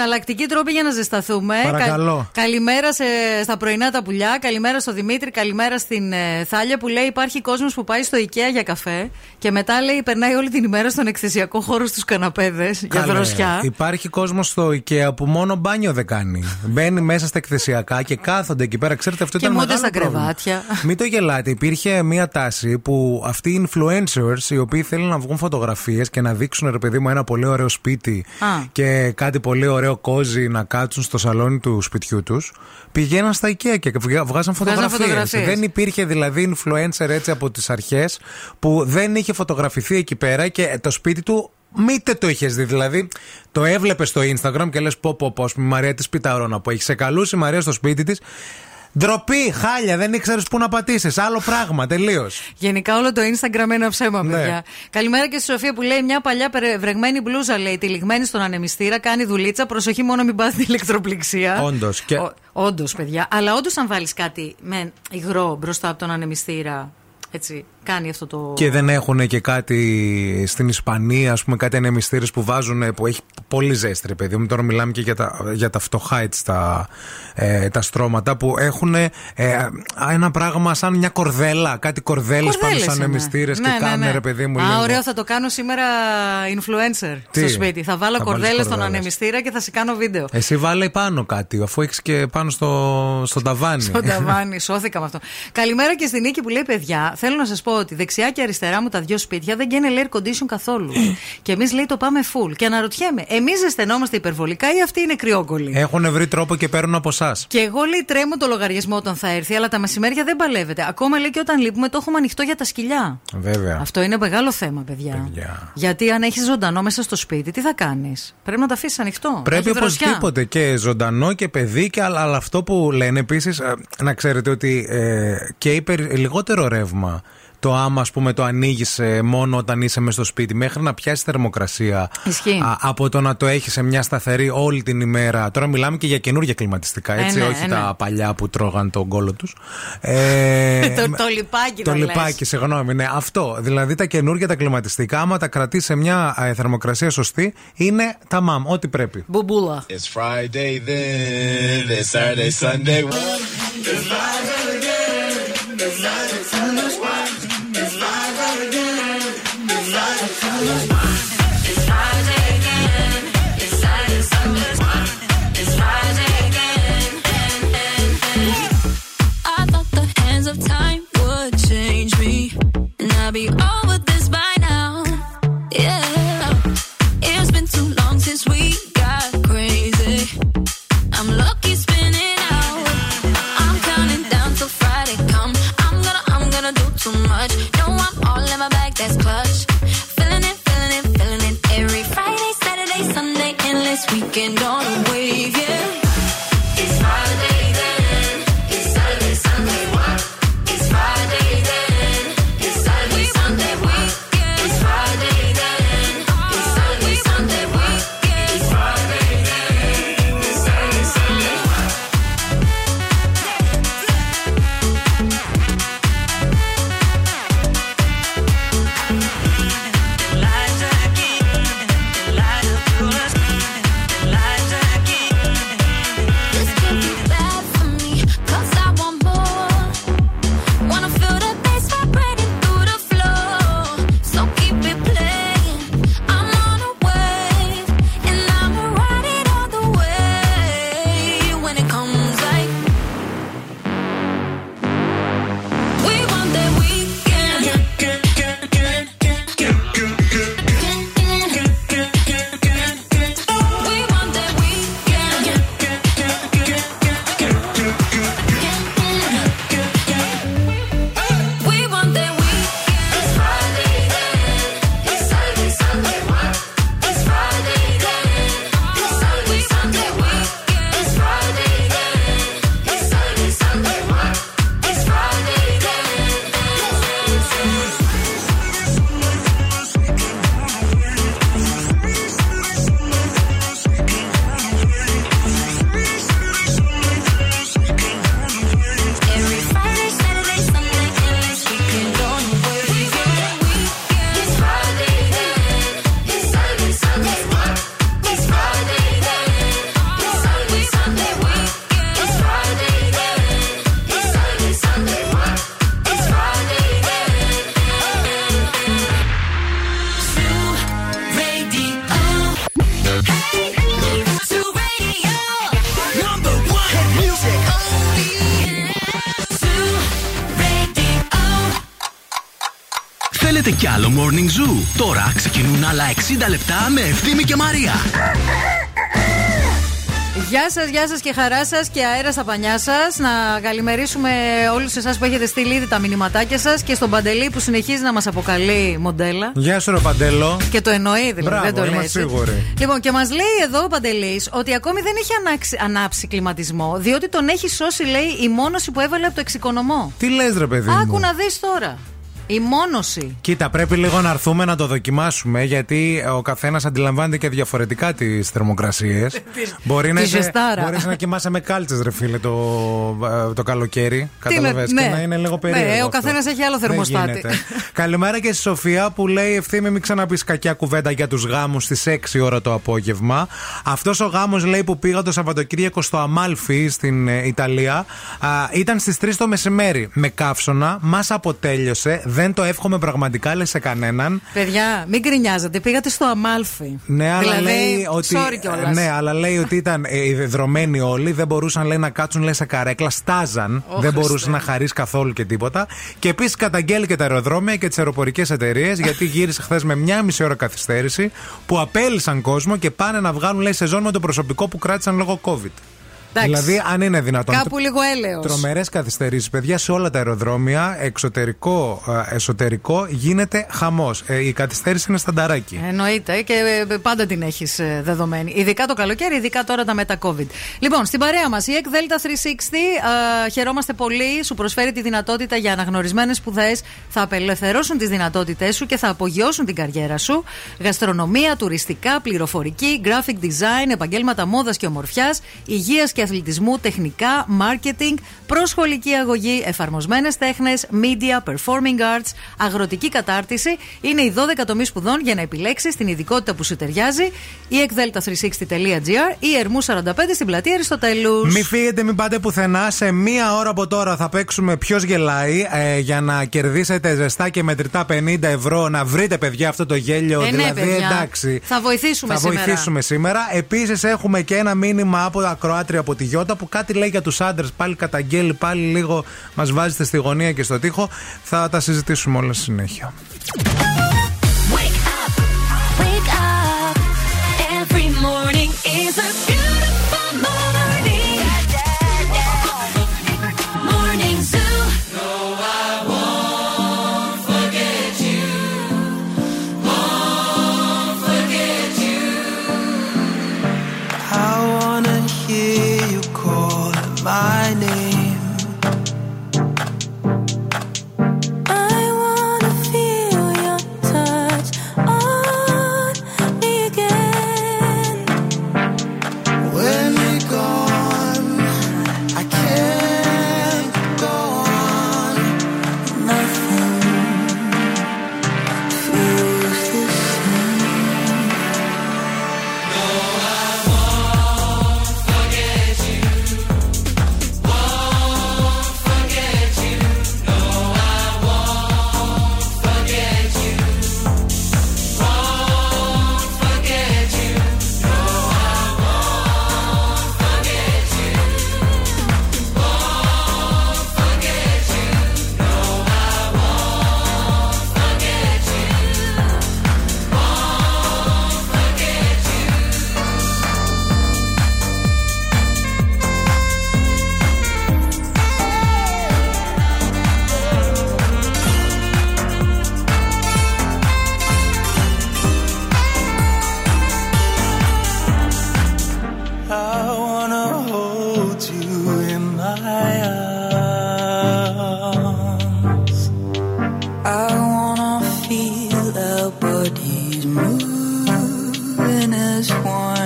Εναλλακτική τρόπη για να ζεσταθούμε. Παρακαλώ. Κα- καλημέρα σε, στα πρωινά τα πουλιά. Καλημέρα στο Δημήτρη. Καλημέρα στην ε, Θάλια που λέει: Υπάρχει κόσμος που πάει στο IKEA για καφέ και μετά λέει: Περνάει όλη την ημέρα στον εκθεσιακό χώρο στους καναπέδες για Καλέ. δροσιά. Υπάρχει κόσμος στο IKEA που μόνο μπάνιο δεν κάνει. Μπαίνει μέσα στα εκθεσιακά και κάθονται εκεί πέρα. Ξέρετε, αυτό ήταν Κοιμούνται μεγάλο στα πρόβλημα. κρεβάτια. Μην το γελάτε. Υπήρχε μία τάση που αυτοί οι influencers, οι οποίοι θέλουν να βγουν φωτογραφίες και να δείξουν, ρε παιδί μου, ένα πολύ ωραίο σπίτι Α. και κάτι πολύ ωραίο κόζι να κάτσουν στο σαλόνι του σπιτιού τους, πηγαίναν στα IKEA και βγα- βγάζαν φωτογραφίες. φωτογραφίες. Δεν υπήρχε δηλαδή influencer έτσι από τις αρχές που δεν είχε φωτογραφηθεί εκεί πέρα και το σπίτι του Μήτε το είχες δει. Δηλαδή, το έβλεπες στο Instagram και λες: Πω, πω, πω, ας πούμε, η Μαρία της Πιταρώνα που έχει σε καλούσε η Μαρία στο σπίτι της. Ντροπή, χάλια, δεν ήξερες πού να πατήσεις. Άλλο πράγμα, τελείως. Γενικά όλο το Instagram είναι ένα ψέμα, Ναι. παιδιά. Καλημέρα και στη Σοφία που λέει: Μια παλιά περε- βρεγμένη μπλούζα, λέει, τυλιγμένη στον ανεμιστήρα, κάνει δουλίτσα. Προσοχή μόνο μην πάθει ηλεκτροπληξία. Όντως. Και... Όντως, παιδιά. Αλλά όντως, αν βάλεις κάτι με υγρό μπροστά από τον ανεμιστήρα, έτσι, κάνει αυτό το. Και δεν έχουν και κάτι στην Ισπανία, ας πούμε, κάτι ανεμιστήρες που βάζουν που έχει πολύ ζέστη, ρε παιδί μου. Τώρα μιλάμε και για τα, για τα φτωχά έτσι, τα, ε, τα στρώματα που έχουν ε, ένα πράγμα σαν μια κορδέλα, κάτι κορδέλες πάνω Κορδέλες στου είναι. ανεμιστήρες Ναι, και ναι, κάνουν, ναι. ρε παιδί μου. Α, λίγο. ωραίο, θα το κάνω σήμερα influencer Τι; στο σπίτι. Θα βάλω Θα βάλεις κορδέλες στον κορδέλες. ανεμιστήρα και θα σε κάνω βίντεο. Εσύ βάλε πάνω κάτι, αφού έχεις και πάνω στο, στο ταβάνι. Στον ταβάνι, σώθηκα με αυτό. Καλημέρα και στην Νίκη που λέει: Παιδιά, θέλω να σας πω ότι δεξιά και αριστερά μου τα δυο σπίτια δεν καίνε air condition καθόλου. και εμείς λέει το πάμε full. Και αναρωτιέμαι, εμείς ζεσθενόμαστε υπερβολικά ή αυτοί είναι κρυόκολλοι. Έχουν βρει τρόπο και παίρνουν από εσάς. Και εγώ λέει τρέμω το λογαριασμό όταν θα έρθει, αλλά τα μεσημέρια δεν παλεύεται. Ακόμα λέει και όταν λείπουμε το έχουμε ανοιχτό για τα σκυλιά. Βέβαια. Αυτό είναι μεγάλο θέμα, παιδιά. Γιατί αν έχεις ζωντανό μέσα στο σπίτι, τι θα κάνεις; Πρέπει να τα αφήσεις ανοιχτό. Πρέπει Έχει δροσιά. οπωσδήποτε και ζωντανό και παιδί και αλλά, αλλά αυτό που λένε επίσης, να ξέρετε ότι ε, και υπερ, λιγότερο ρεύμα το άμα ας πούμε το ανοίγεις μόνο όταν είσαι μες στο σπίτι μέχρι να πιάσεις θερμοκρασία Ισχύει. α, από το να το έχεις σε μια σταθερή όλη την ημέρα. Τώρα μιλάμε και για καινούργια κλιματιστικά, Ε, έτσι, ναι, όχι ε, τα ναι. παλιά που τρώγαν τον κόλο τους. Ε, το, το λιπάκι το να λες. λιπάκι, συγγνώμη, ναι. Αυτό. Δηλαδή τα καινούργια τα κλιματιστικά, άμα τα κρατήσει σε μια ε, θερμοκρασία σωστή, είναι τα μαμ, ό,τι πρέπει. Μπουμπούλα. It's Friday then, it's Saturday, Sunday. It's Friday again, it's Saturday, too much. No, I'm all in my bag, that's clutch. Feeling it, feeling it, feeling it. Every Friday, Saturday, Sunday, endless weekend on a wave, yeah. Morning Zoo? Τώρα ξεκινούν άλλα 60 λεπτά με Ευθύμη και Μαρία. Γεια σας, γεια σας και χαρά σας και αέρα στα πανιά σας. Να καλημερίσουμε όλους εσάς που έχετε στείλει ήδη τα μηνυματάκια σας και στον Παντελή που συνεχίζει να μας αποκαλεί μοντέλα. Γεια σου, ρε Παντέλο. Και το εννοεί δηλαδή, Μπράβο, δεν το λέει. είμαι έτσι. σίγουρη. Λοιπόν, και μας λέει εδώ ο Παντελής ότι ακόμη δεν έχει ανάξει, ανάψει κλιματισμό, διότι τον έχει σώσει, λέει, η μόνωση που έβαλε από το εξοικονομώ. Τι λες, ρε παιδί Άκου μου. να δεις τώρα. Η μόνωση. Κοίτα, πρέπει λίγο να έρθουμε να το δοκιμάσουμε γιατί ο καθένας αντιλαμβάνεται και διαφορετικά τις θερμοκρασίες. μπορεί, να τη είσαι- ζεστάρα. μπορείς να κοιμάσαι με κάλτσε, ρε φίλε, το, ε, το καλοκαίρι. Τι να- Κατάλαβες. ναι. Και να είναι λίγο περίεργο. Ναι, ο αυτό. καθένας έχει άλλο Δεν θερμοστάτη. γίνεται. Καλημέρα και στη Σοφία που λέει ευθύμη μην ξαναπείς κακιά κουβέντα για τους γάμους στις 6 ώρα το απόγευμα. Αυτός ο γάμος λέει που πήγα το Σαββατοκύριακο στο Αμάλφι στην ε, Ιταλία α, ήταν στις 3 το μεσημέρι. Με καύσωνα, μας αποτέλειωσε, δεν το εύχομαι πραγματικά λες σε κανέναν. Παιδιά, μην γκρινιάζετε. Πήγατε στο Αμάλφι. Ναι, αλλά δηλαδή, λέει ότι. Sorry κιόλας. ναι, αλλά λέει ότι ήταν ε, ιδρωμένοι όλοι, δεν μπορούσαν λέει, να κάτσουν λέει, σε καρέκλα, στάζαν. Ω, δεν Χριστέ. μπορούσε να χαρίσει καθόλου και τίποτα. Και επίσης καταγγέλει και τα αεροδρόμια και τις αεροπορικές εταιρείες, γιατί γύρισε χθες με μια μισή ώρα καθυστέρηση, που απέλησαν κόσμο και πάνε να βγάλουν λέει, σεζόν με το προσωπικό που κράτησαν λόγω COVID. Εντάξει. Δηλαδή, αν είναι δυνατόν. Κάπου λίγο έλεος. Τρομερές καθυστερήσεις, παιδιά, σε όλα τα αεροδρόμια, εξωτερικό, ε, εσωτερικό, γίνεται χαμός. η καθυστέρηση είναι στανταράκι. Εννοείται και ε, πάντα την έχεις δεδομένη. Ειδικά το καλοκαίρι, ειδικά τώρα τα μετά-COVID. Λοιπόν, στην παρέα μας η EC Delta 360. ε, χαιρόμαστε πολύ. Σου προσφέρει τη δυνατότητα για αναγνωρισμένες σπουδές. Θα απελευθερώσουν τις δυνατότητές σου και θα απογειώσουν την καριέρα σου. Γαστρονομία, τουριστικά, πληροφορική, graphic design, επαγγέλματα μόδας και ομορφιάς, υγείας και αθλητισμού, τεχνικά, marketing, προσχολική αγωγή, εφαρμοσμένες τέχνες, media, performing arts, αγροτική κατάρτιση. Είναι οι 12 τομείς σπουδών για να επιλέξεις την ειδικότητα που σου ταιριάζει. Η ekdelta360.gr ή Ερμού 45 στην πλατεία Αριστοτέλους. Μην φύγετε, μην πάτε πουθενά. Σε μία ώρα από τώρα θα παίξουμε ποιος γελάει ε, για να κερδίσετε ζεστά και μετρητά 50 ευρώ. Να βρείτε, παιδιά, αυτό το γέλιο. Ε, ναι, δηλαδή, παιδιά. εντάξει. Θα βοηθήσουμε θα σήμερα. βοηθήσουμε σήμερα. Επίσης, έχουμε και ένα μήνυμα από ακροάτρια από τη Γιώτα που κάτι λέει για τους άντρες. Πάλι καταγγέλει, πάλι λίγο μας βάζετε στη γωνία και στο τοίχο. Θα τα συζητήσουμε όλα στη συνέχεια. Bodies moving as one.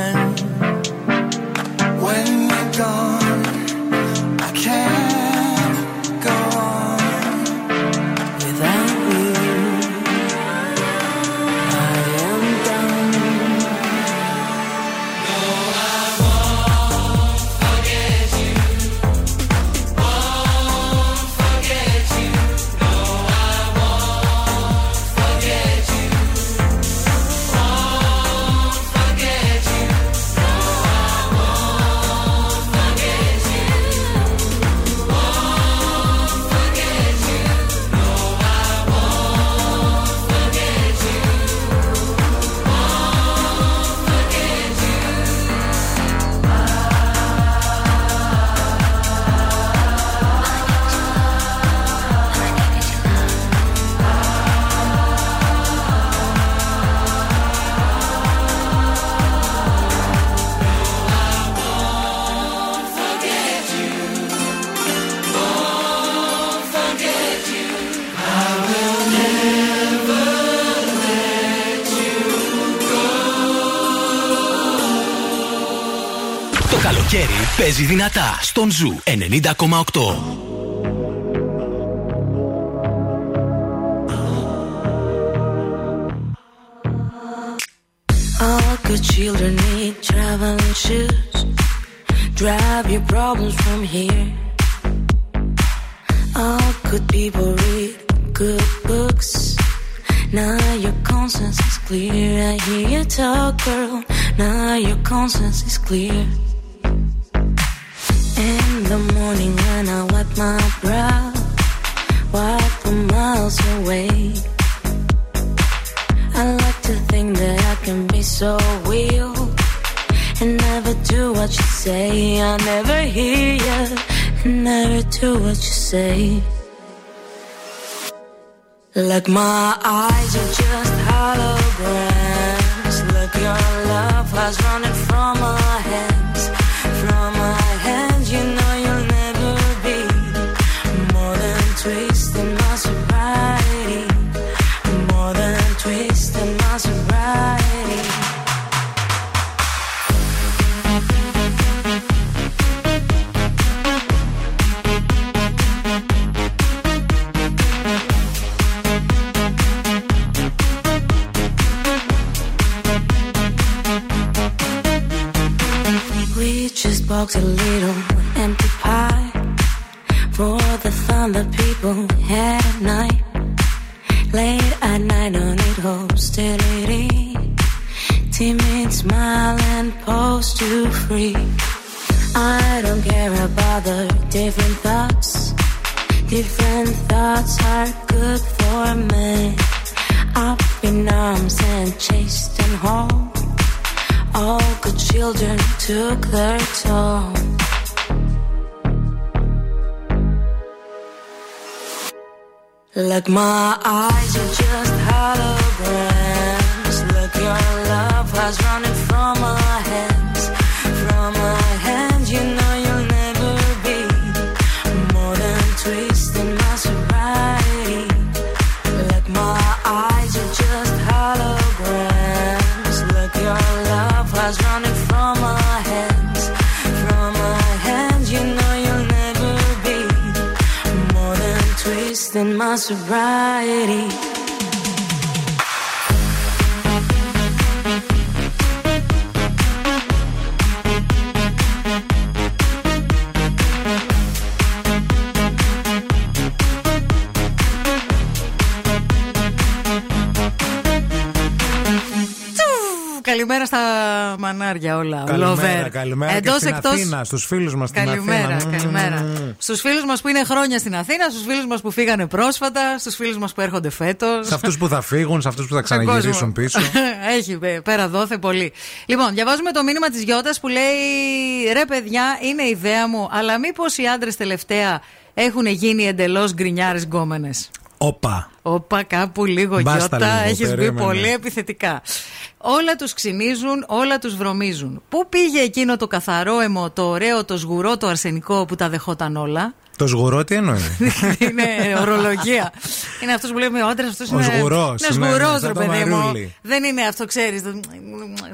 Παίζει δυνατά στον Ζου 90,8. All good children my Καλημέρα, καλημέρα και Εντός, στην εκτός- Αθήνα, στους φίλους μας στην Καλημέρα, Αθήνα. καλημέρα. Μμμ. Στους φίλους μας που είναι χρόνια στην Αθήνα, στους φίλους μας που φύγανε πρόσφατα, στους φίλους μας που έρχονται φέτος. Σε αυτούς που θα φύγουν, σε αυτούς που θα ξαναγυρίσουν πίσω. Έχει ε, πέρα δόθε πολύ. Λοιπόν, διαβάζουμε το μήνυμα της Γιώτας που λέει: Ρε παιδιά, είναι ιδέα μου, αλλά μήπως οι άντρες τελευταία έχουν γίνει εντελώς γκρινιάρες γκόμενες; Όπα. Όπα, κάπου λίγο Μπάστα Γιώτα, λίγο, έχεις μπει περίμενε. πολύ επιθετικά. Όλα τους ξυνίζουν, όλα τους βρωμίζουν. Πού πήγε εκείνο το καθαρό αιμο, το ωραίο, το σγουρό, το αρσενικό που τα δεχόταν όλα; Το σγουρό τι εννοεί; είναι ορολογία. είναι αυτός που λέμε ο άντρας, αυτός Ο είναι. σγουρός, Είναι ναι, σγουρός, ναι, σαν ρε το παιδί μου. μαρούλι. Δεν είναι αυτό, ξέρεις. Το,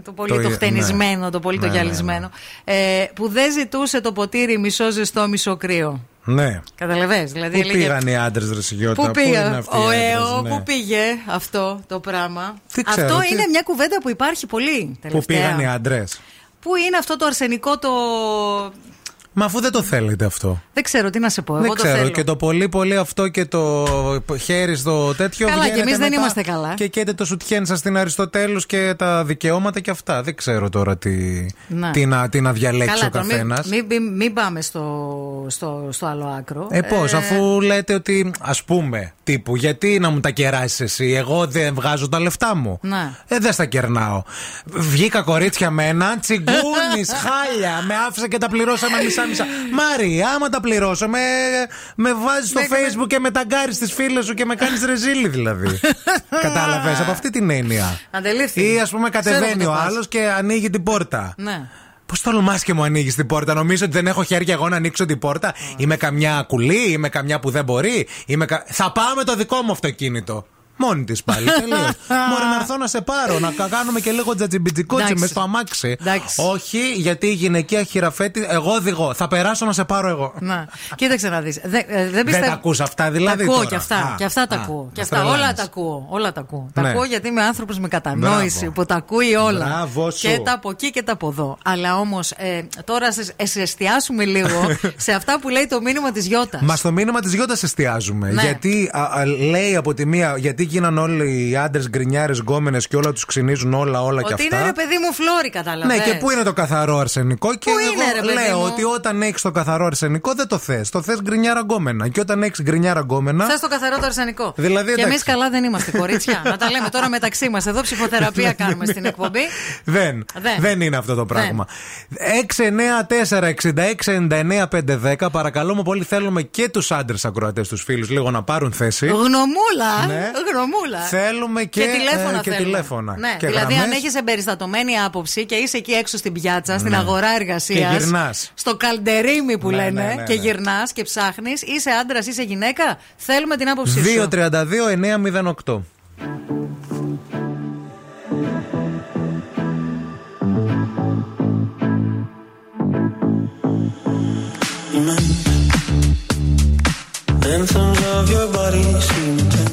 το πολύ Το- το, χτενισμένο, το πολύ ναι, το ναι, γυαλισμένο. Ε, που δεν ζητούσε το ποτήρι μισό ζεστό, μισό κρύο. Ναι. Καταλαβέ. Δηλαδή, Πού έλεγε, πήγαν οι άντρες, Ρε Σιγιώτα, Πού πήγε είναι αυτοί οι ο άντρες, ΕΟ, ναι. πού πήγε αυτό το πράγμα; Τι ξέρω, αυτό τι- είναι μια κουβέντα που υπάρχει πολύ τελευταία. Πού πήγαν οι άντρες; Πού είναι αυτό το αρσενικό το. Μα αφού δεν το θέλετε αυτό. Δεν ξέρω τι να σε πω. δεν Εγώ το ξέρω. θέλω. Και το πολύ πολύ αυτό και το χέρι στο τέτοιο. Καλά, βγαίνετε και εμείς δεν μετά είμαστε καλά. Και καίτε το σουτιέν σας στην Αριστοτέλους και τα δικαιώματα και αυτά. Δεν ξέρω τώρα τι, Ναι. τι, να, τι να διαλέξει Καλά, ο τώρα καθένας. μην, μην, μην, μην πάμε στο, στο, στο άλλο άκρο. Ε, πώς, αφού λέτε ότι ας πούμε τύπου, γιατί να μου τα κεράσεις εσύ, Εγώ δεν βγάζω τα λεφτά μου. Ναι. Ε, δεν στα κερνάω. Βγήκα κορίτσια με ένα τσιγκούνι, χάλια. Με άφησα και τα πληρώσαμε μισά-μισά. Μαρία, άμα τα πληρώσω, με, με βάζεις στο Ναι, facebook και με ταγκάρεις τις φίλες σου και με κάνεις ρεζίλι δηλαδή. Κατάλαβες από αυτή την έννοια. Αντελήφθη. Ή ας πούμε Ξέρω κατεβαίνει που ο το πας. άλλο και ανοίγει την πόρτα. Ναι. Πώς τολμά και μου ανοίγεις την πόρτα, Νομίζω ότι δεν έχω χέρια εγώ να ανοίξω την πόρτα; Είμαι καμιά κουλή, είμαι καμιά που δεν μπορεί. Είμαι κα... Θα πάω με το δικό μου αυτοκίνητο. Μόνη της πάλι. τελείως. Μπορεί να έρθω να σε πάρω, να κα- κάνουμε και λίγο τζατζιμπιτζικότσι Εντάξει. με στο αμάξι. Εντάξει. Όχι, γιατί η γυναικεία χειραφέτη, εγώ οδηγώ. Θα περάσω να σε πάρω εγώ. Να, κοίταξε να δεις. Δεν, ε, δεν Δεν πιστεύω. τα ακούς αυτά δηλαδή. Τα ακούω τώρα. και αυτά. Α, και αυτά τα α, ακούω. Και μας αυτά όλα τρελαίνεις. τα ακούω. Όλα τα ακούω. Ναι. Τα ακούω γιατί είμαι άνθρωπος με κατανόηση Μπράβο. που τα ακούει όλα. Μπράβο σου. Και τα από εκεί και τα από εδώ. Αλλά όμως ε, τώρα σε, ε, σε εστιάσουμε λίγο σε αυτά που λέει το μήνυμα της Γιώτας. Μα στο μήνυμα της Γιώτας εστιάζουμε. Ναι. Γιατί α, α, λέει από τη μία, γιατί γίναν όλοι οι άντρες γκρινιάρες, γκόμενες και όλα τους ξυνίζουν όλα, όλα και Ότι αυτά. είναι ρε παιδί μου φλόρι, καταλαβαίνω. Ναι, και πού είναι το καθαρό αρσενικό. Και Πού εγώ είναι, ρε παιδί λέω μου; ότι όταν έχεις το καθαρό αρσενικό δεν το θες. Το θες γκρινιάρα γκόμενα. Και όταν έχεις γκρινιάρα γκόμενα. Θες το καθαρό το αρσενικό. Δηλαδή, και εμείς εντάξει. καλά δεν είμαστε, κορίτσια. Να τα λέμε τώρα μεταξύ μας. Εδώ ψυχοθεραπεία κάνουμε στην εκπομπή. Δεν, Δεν. δεν είναι αυτό το πράγμα. 694-6699-510. Παρακαλούμε πολύ, θέλουμε και τους άντρες ακροατές, τους φίλους, λίγο να πάρουν θέση. Γνωμούλα. Ναι. Γνωμούλα. Θέλουμε και, και τηλέφωνα ε, και θέλουμε. τηλέφωνα. Ναι, Και δηλαδή, γραμμές. αν έχεις εμπεριστατωμένη άποψη και είσαι εκεί έξω στην πιάτσα, στην Ναι. αγορά εργασίας. Και γυρνάς. Στο καλντερίμι που Ναι, λένε. ναι, ναι, και ναι. γυρνάς και ψάχνεις. Είσαι άντρας, είσαι γυναίκα. Θέλουμε την άποψή σου. 232-908. Anthems of your body seem intense.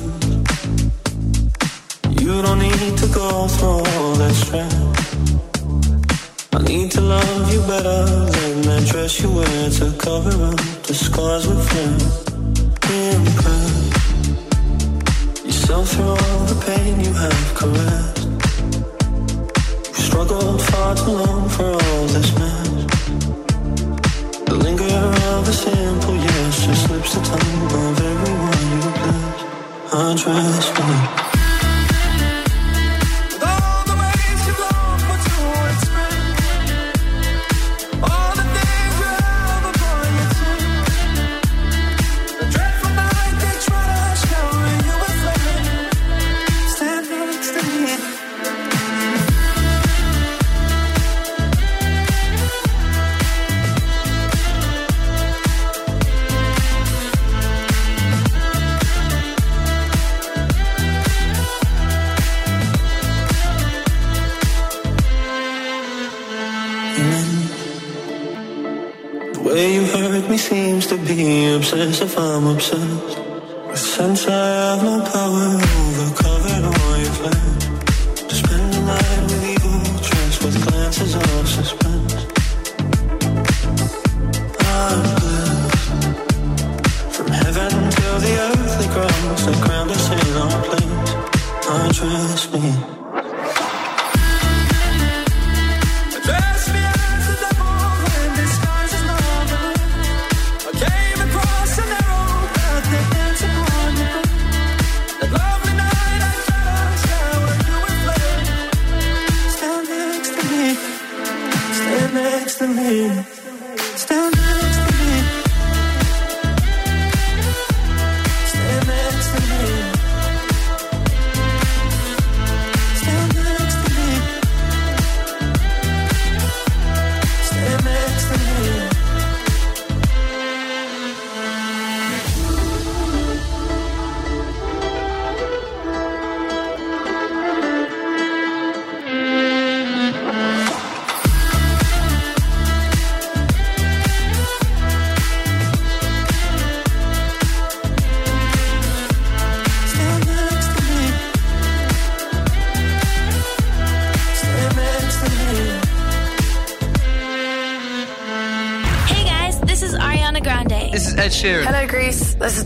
You don't need to go through all that stress. I need to love you better than that dress you wear to cover up the scars with flair. Impress yourself through all the pain you have caressed. You struggled far too long for all this mess. The linger of a simple yes just slips the tongue of everyone you bless. Undress me. All seems to be obsessed if I'm obsessed. With sense I have no power over covered all your flesh. To spend the night with evil dressed with glances of suspense. I'm blessed. From heaven till the earthly grounds that ground us in our place. trust me. yeah.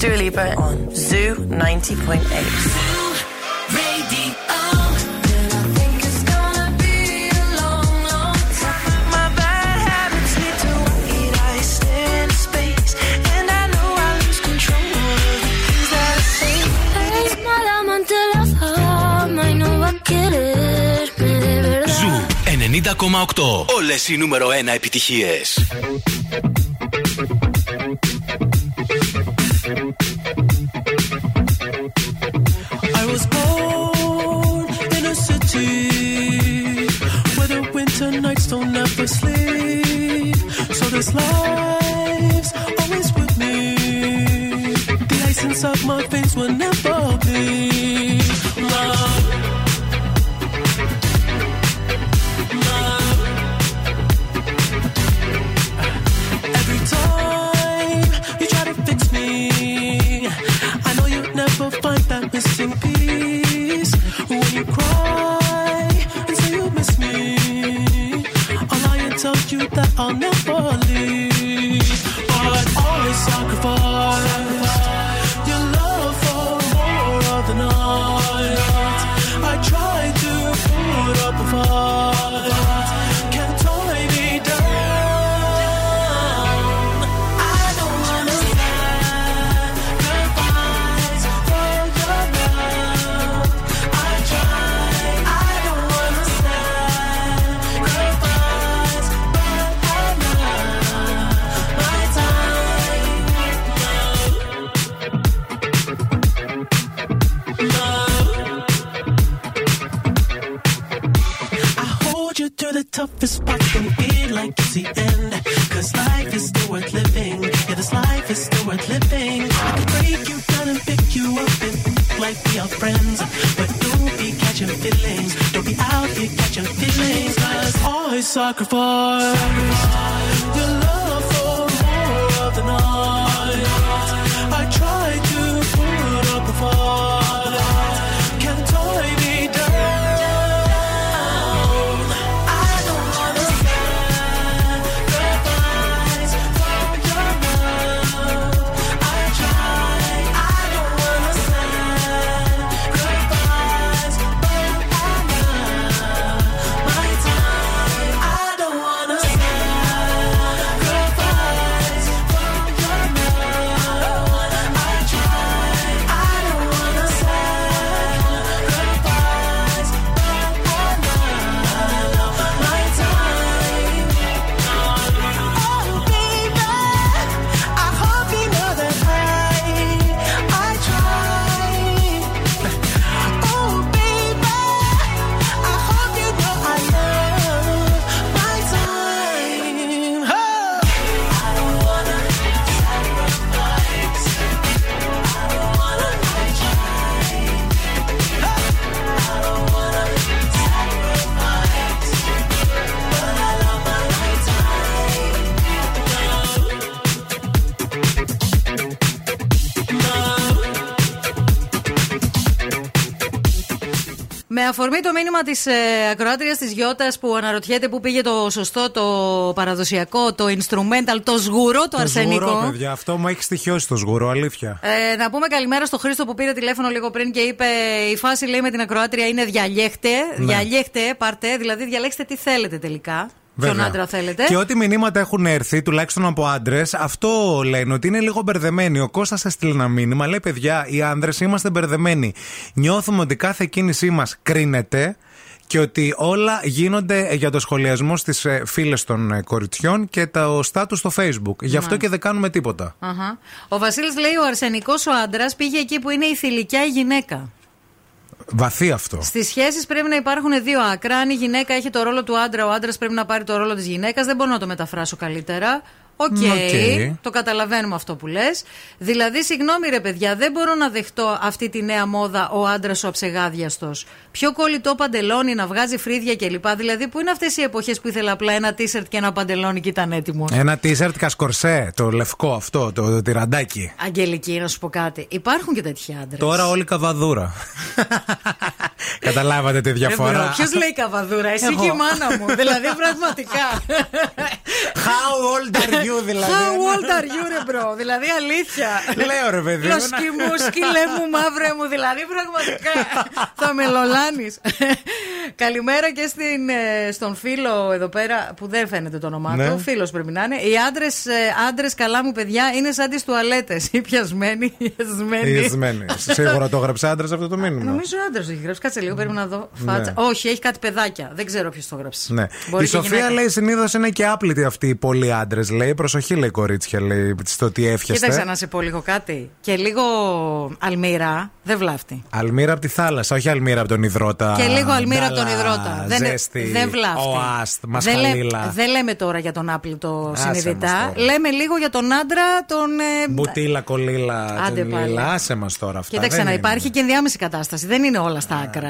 Dua Lipa on Zoo 90.8. Ζου 90,8. Όλε οι νούμερο 1 επιτυχίε. lives always with me. The essence of my face will never. Με αφορμή το μήνυμα της ε, ακροάτριας της Γιώτας που αναρωτιέται πού πήγε το σωστό, το παραδοσιακό, το instrumental, το σγουρό, το, αρσενικό. Σγουρό, παιδιά, αυτό μου έχει στοιχειώσει το σγουρό, αλήθεια. Ε, να πούμε καλημέρα στο Χρήστο που πήρε τηλέφωνο λίγο πριν και είπε: Η φάση λέει με την ακροάτρια είναι διαλέχτε. Ναι. Διαλέχτε, πάρτε, δηλαδή διαλέξτε τι θέλετε τελικά. Ποιον Βέβαια. άντρα θέλετε; Και ό,τι μηνύματα έχουν έρθει, τουλάχιστον από άντρες, αυτό λένε ότι είναι λίγο μπερδεμένοι. Ο Κώστας έστειλε ένα μήνυμα, λέει: Παιδιά, οι άντρες είμαστε μπερδεμένοι. Νιώθουμε ότι κάθε κίνησή μας κρίνεται και ότι όλα γίνονται για το σχολιασμό στις φίλες των ε, κοριτσιών και το στάτου στο Facebook. Γι' αυτό Ναι. και δεν κάνουμε τίποτα. Αχα. Ο Βασίλης λέει: Ο αρσενικός ο άντρας πήγε εκεί που είναι η θηλυκιά η γυναίκα. Βαθύ αυτό. Στις σχέσεις πρέπει να υπάρχουν δύο άκρα. Αν η γυναίκα έχει το ρόλο του άντρα, ο άντρας πρέπει να πάρει το ρόλο της γυναίκας. Δεν μπορώ να το μεταφράσω καλύτερα. OK, OK. το καταλαβαίνουμε αυτό που λες. Δηλαδή, συγγνώμη ρε παιδιά, δεν μπορώ να δεχτώ αυτή τη νέα μόδα ο άντρας ο αψεγάδιαστος. Πιο κολλητό παντελόνι να βγάζει φρύδια κλπ. Δηλαδή, πού είναι αυτές οι εποχές που ήθελα απλά ένα τίσερτ και ένα παντελόνι και ήταν έτοιμο; Ένα t-shirt κασκορσέ, το λευκό αυτό, το, το τυραντάκι. Αγγελική, να σου πω κάτι. Υπάρχουν και τέτοιοι άντρες. Τώρα όλη καβαδούρα. Καταλάβατε τη διαφορά. Ποιος λέει καβαδούρα, εσύ Εγώ. και η μάνα μου. δηλαδή, πραγματικά. How old are you, δηλαδή. How old are you, ρε bro. Δηλαδή, αλήθεια. Λέω, ρε παιδί μου, Λοσκι μου, σκυλέ μου, μαύρε μου. Δηλαδή, πραγματικά. θα με λολάνεις. Καλημέρα και στην, ε, στον φίλο εδώ πέρα που δεν φαίνεται το όνομά Ναι. του. Φίλος πρέπει να είναι. Οι άντρες, άντρες, καλά μου παιδιά, είναι σαν τις τουαλέτες. Ή πιασμένοι, ή χεσμένοι. Ή χεσμένοι. Σίγουρα το έγραψε άντρας αυτό το μήνυμα. Νομίζω άντρας το έχει γράψει. Κάτσε λίγο, πρέπει να δω. Φάτσα. Ναι. Όχι, έχει κάτι παιδάκια. Δεν ξέρω ποιος το γράψει. Ναι. Μπορεί η και Σοφία γυναίκα. λέει συνήθως είναι και άπλητοι αυτοί οι πολλοί άντρες. Λέει προσοχή, λέει κορίτσια, λέει στο τι εύχεστε. Κοίταξε να σε πω λίγο κάτι. Και λίγο αλμύρα δεν βλάφτει. Αλμύρα από τη θάλασσα, όχι αλμύρα από τον υδρότα. Και λίγο αλμύρα από τον Ντάλα, υδρότα. Δεν, Ζέστη, δεν βλάφτει. Οάστ, δεν, λέ- μασχαλίλα. δεν λέμε τώρα για τον άπλητο Άσε μας συνειδητά. τώρα. Λέμε λίγο για τον άντρα, τον. ε, Μπουτίλα, κολλήλα, Άντε πάλι. τσουλίλα. Άσε μας τώρα αυτά. Κοίταξε δεν να είναι. υπάρχει και ενδιάμεση κατάσταση. Δεν είναι όλα στα άκρα.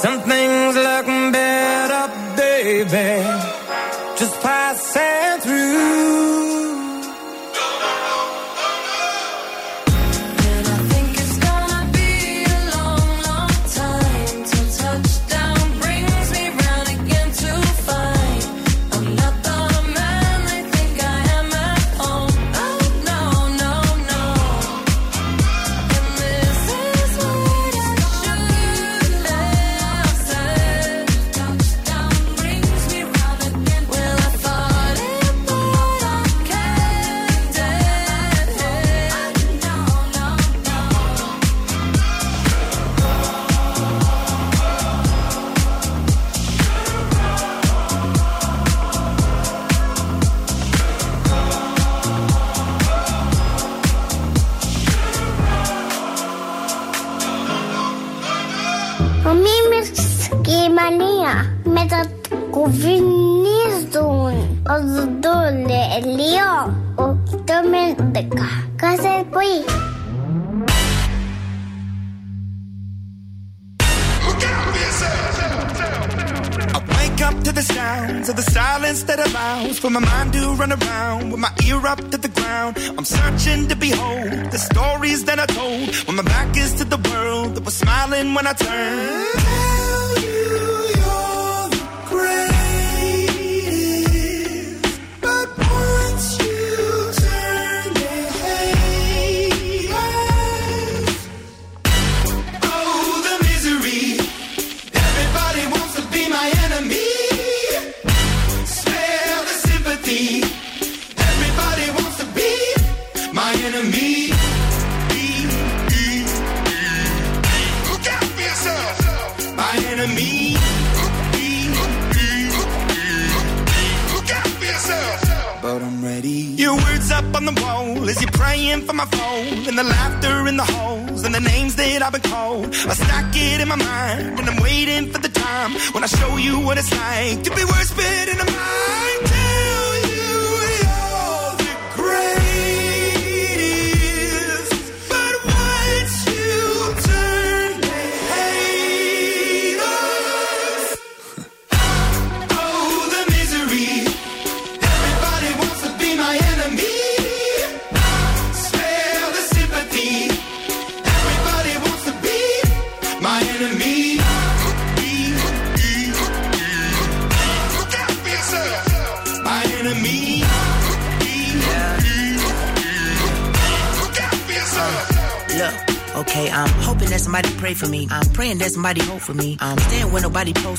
Some things look better, baby. Just pass through.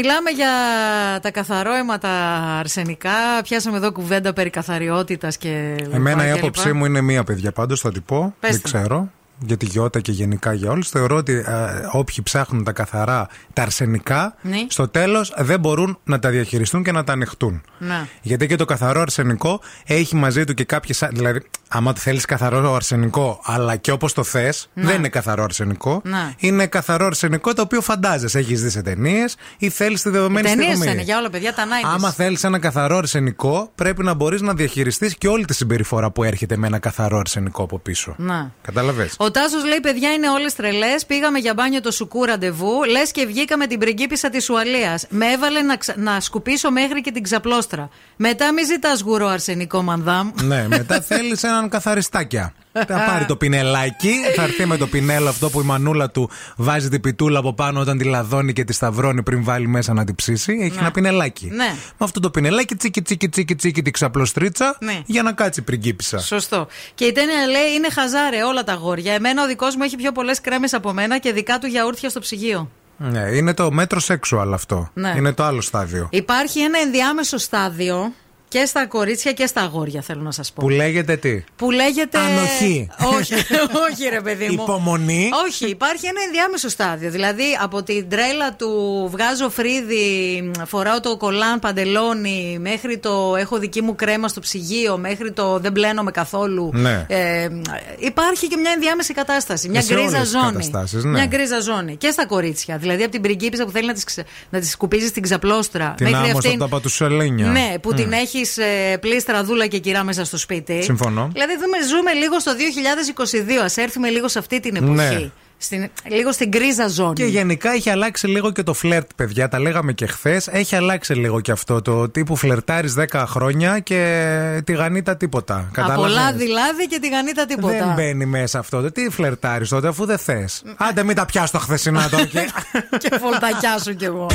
Μιλάμε για τα καθαρό αίματα αρσενικά. Πιάσαμε εδώ κουβέντα περί καθαριότητας και. Εμένα η λοιπά και άποψή λοιπά. μου είναι μία, παιδιά. Πάντως θα την πω. Πες Δεν το. ξέρω. Για τη Γιώτα και γενικά για όλους. Θεωρώ ότι ε, όποιοι ψάχνουν τα καθαρά, τα αρσενικά, Ναι. στο τέλος δεν μπορούν να τα διαχειριστούν και να τα ανοιχτούν. Να. Γιατί και το καθαρό αρσενικό έχει μαζί του και κάποιες. Δηλαδή, άμα το θέλεις καθαρό αρσενικό, αλλά και όπως το θες, Να. δεν είναι καθαρό αρσενικό. Να. Είναι καθαρό αρσενικό το οποίο φαντάζεσαι. Έχεις δει σε ταινίες ή θέλεις τη δεδομένη Ταινίες στιγμή. είναι για όλα, παιδιά, τα 90s. Άμα θέλεις ένα καθαρό αρσενικό, πρέπει να μπορείς να διαχειριστείς και όλη τη συμπεριφορά που έρχεται με ένα καθαρό αρσενικό από πίσω. Να. Κατάλαβε. Ο Τάσος λέει: Παιδιά είναι όλες τρελές. Πήγαμε για μπάνιο το σουκού ραντεβού. Λες και βγήκαμε την πριγκίπισσα της Ουαλίας. Με έβαλε να, ξα- να σκουπίσω μέχρι και την ξαπλώστρα. Μετά μη ζητάς γουρό αρσενικό μανδάμ. ναι, μετά θέλεις έναν καθαριστάκια. Θα πάρει το πινελάκι, θα έρθει με το πινέλο αυτό που η μανούλα του βάζει την πιτούλα από πάνω όταν τη λαδώνει και τη σταυρώνει πριν βάλει μέσα να την ψήσει. Έχει Ναι. ένα πινελάκι. Ναι. Με αυτό το πινελάκι τσίκι τσίκι τσίκι τσίκι την ξαπλωστρίτσα Ναι. για να κάτσει πριγκίπισσα. Σωστό. Και η Τένια λέει είναι χαζάρε όλα τα γόρια. Εμένα ο δικός μου έχει πιο πολλές κρέμες από μένα και δικά του γιαούρτια στο ψυγείο. Ναι, είναι το μέτρο sexual αυτό. Ναι. Είναι το άλλο στάδιο. Υπάρχει ένα ενδιάμεσο στάδιο και στα κορίτσια και στα αγόρια, θέλω να σας πω. Που λέγεται τι; Που λέγεται. Ανοχή. όχι, όχι, ρε παιδί μου. Υπομονή. Όχι, υπάρχει ένα ενδιάμεσο στάδιο. Δηλαδή από την τρέλα του βγάζω φρύδι, φοράω το κολάν παντελόνι, μέχρι το έχω δική μου κρέμα στο ψυγείο, μέχρι το δεν μπλένομαι καθόλου. Ναι. Ε, υπάρχει και μια ενδιάμεση κατάσταση. Μια Σε γκρίζα όλες τις ζώνη. καταστάσεις, ναι. Μια γκρίζα ζώνη. Και στα κορίτσια. Δηλαδή από την πριγκίπισσα που θέλει να τη να της σκουπίζεις στην ξαπλώστρα. Την μέχρι άμμο αυτήν- από τα πατουσελένια. ναι, που Μμ. την έχει πλήστρα δούλα και κυρά μέσα στο σπίτι. Συμφωνώ. Δηλαδή, δούμε, ζούμε λίγο στο 2022. Α έρθουμε λίγο σε αυτή την εποχή. Ναι. Στην, λίγο στην γκρίζα ζώνη. Και γενικά έχει αλλάξει λίγο και το φλερτ, παιδιά. Τα λέγαμε και χθες. Έχει αλλάξει λίγο και αυτό το τύπου φλερτάρεις 10 χρόνια και τη γανίτα τίποτα. Από Κατάλαβες; λάδι λάδι και τη γανίτα τίποτα. Δεν μπαίνει μέσα αυτό. Τι φλερτάρεις τότε, αφού δεν θες. Άντε, μην τα πιάσει το χθεσινά τώρα. και... και φολτακιά σου κι εγώ.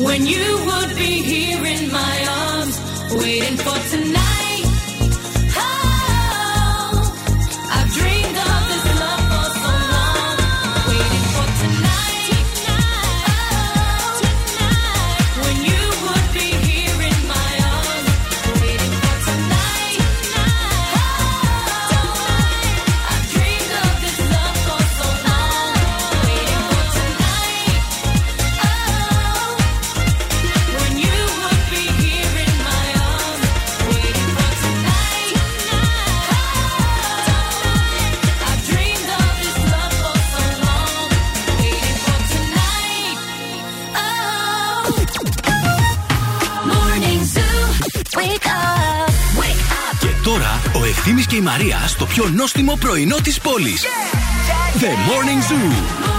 When you would be here in my arms, waiting for tonight. Πιο νόστιμο πρωινό της πόλης. The Morning Zoo. Morning Zoo.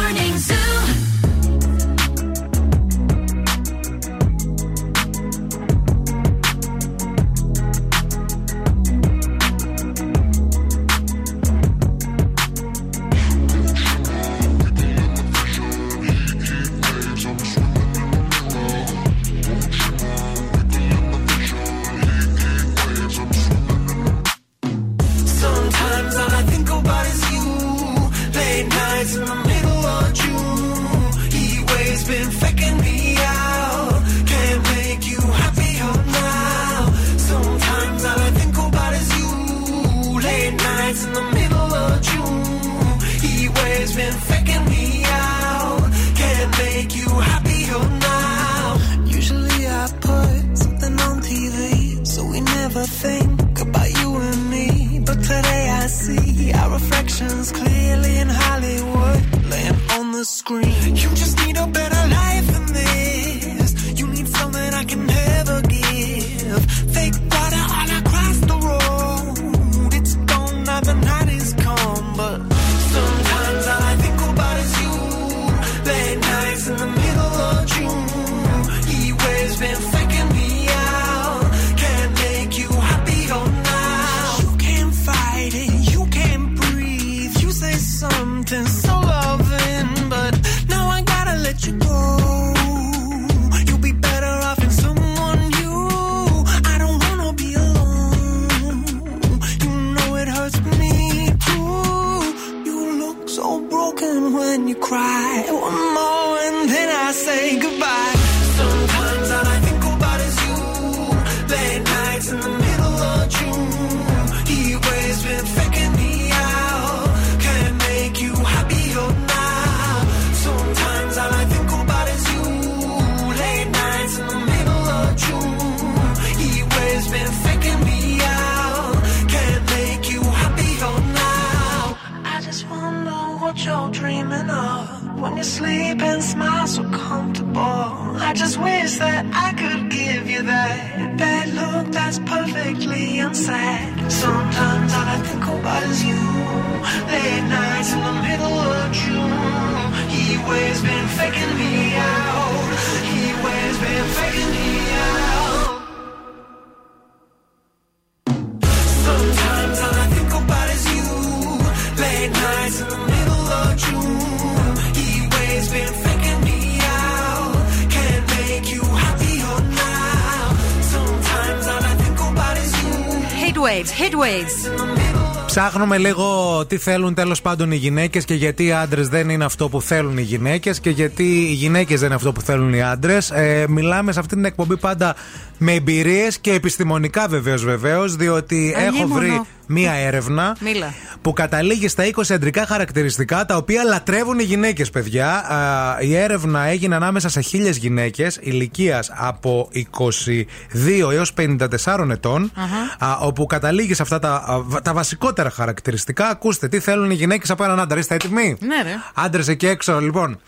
Ψάχνουμε λίγο τι θέλουν τέλος πάντων οι γυναίκες και γιατί οι άντρες δεν είναι αυτό που θέλουν οι γυναίκες και γιατί οι γυναίκες δεν είναι αυτό που θέλουν οι άντρες. Ε, μιλάμε σε αυτή την εκπομπή πάντα με εμπειρίες και επιστημονικά βεβαίως βεβαίως, διότι έχω Αλλήμωνο. βρει μία έρευνα Μίλα. Που καταλήγει στα 20 αντρικά χαρακτηριστικά τα οποία λατρεύουν οι γυναίκες, παιδιά. Α, η έρευνα έγινε ανάμεσα σε χίλιες γυναίκες ηλικίας από 22 έως 54 ετων α, όπου καταλήγεις σε αυτά τα, α, βα- τα βασικότερα χαρακτηριστικά. Ακούστε, τι θέλουν οι γυναίκες από έναν άντρα. Είστε έτοιμοι; Ναι, ρε. Άντρες εκεί έξω, λοιπόν.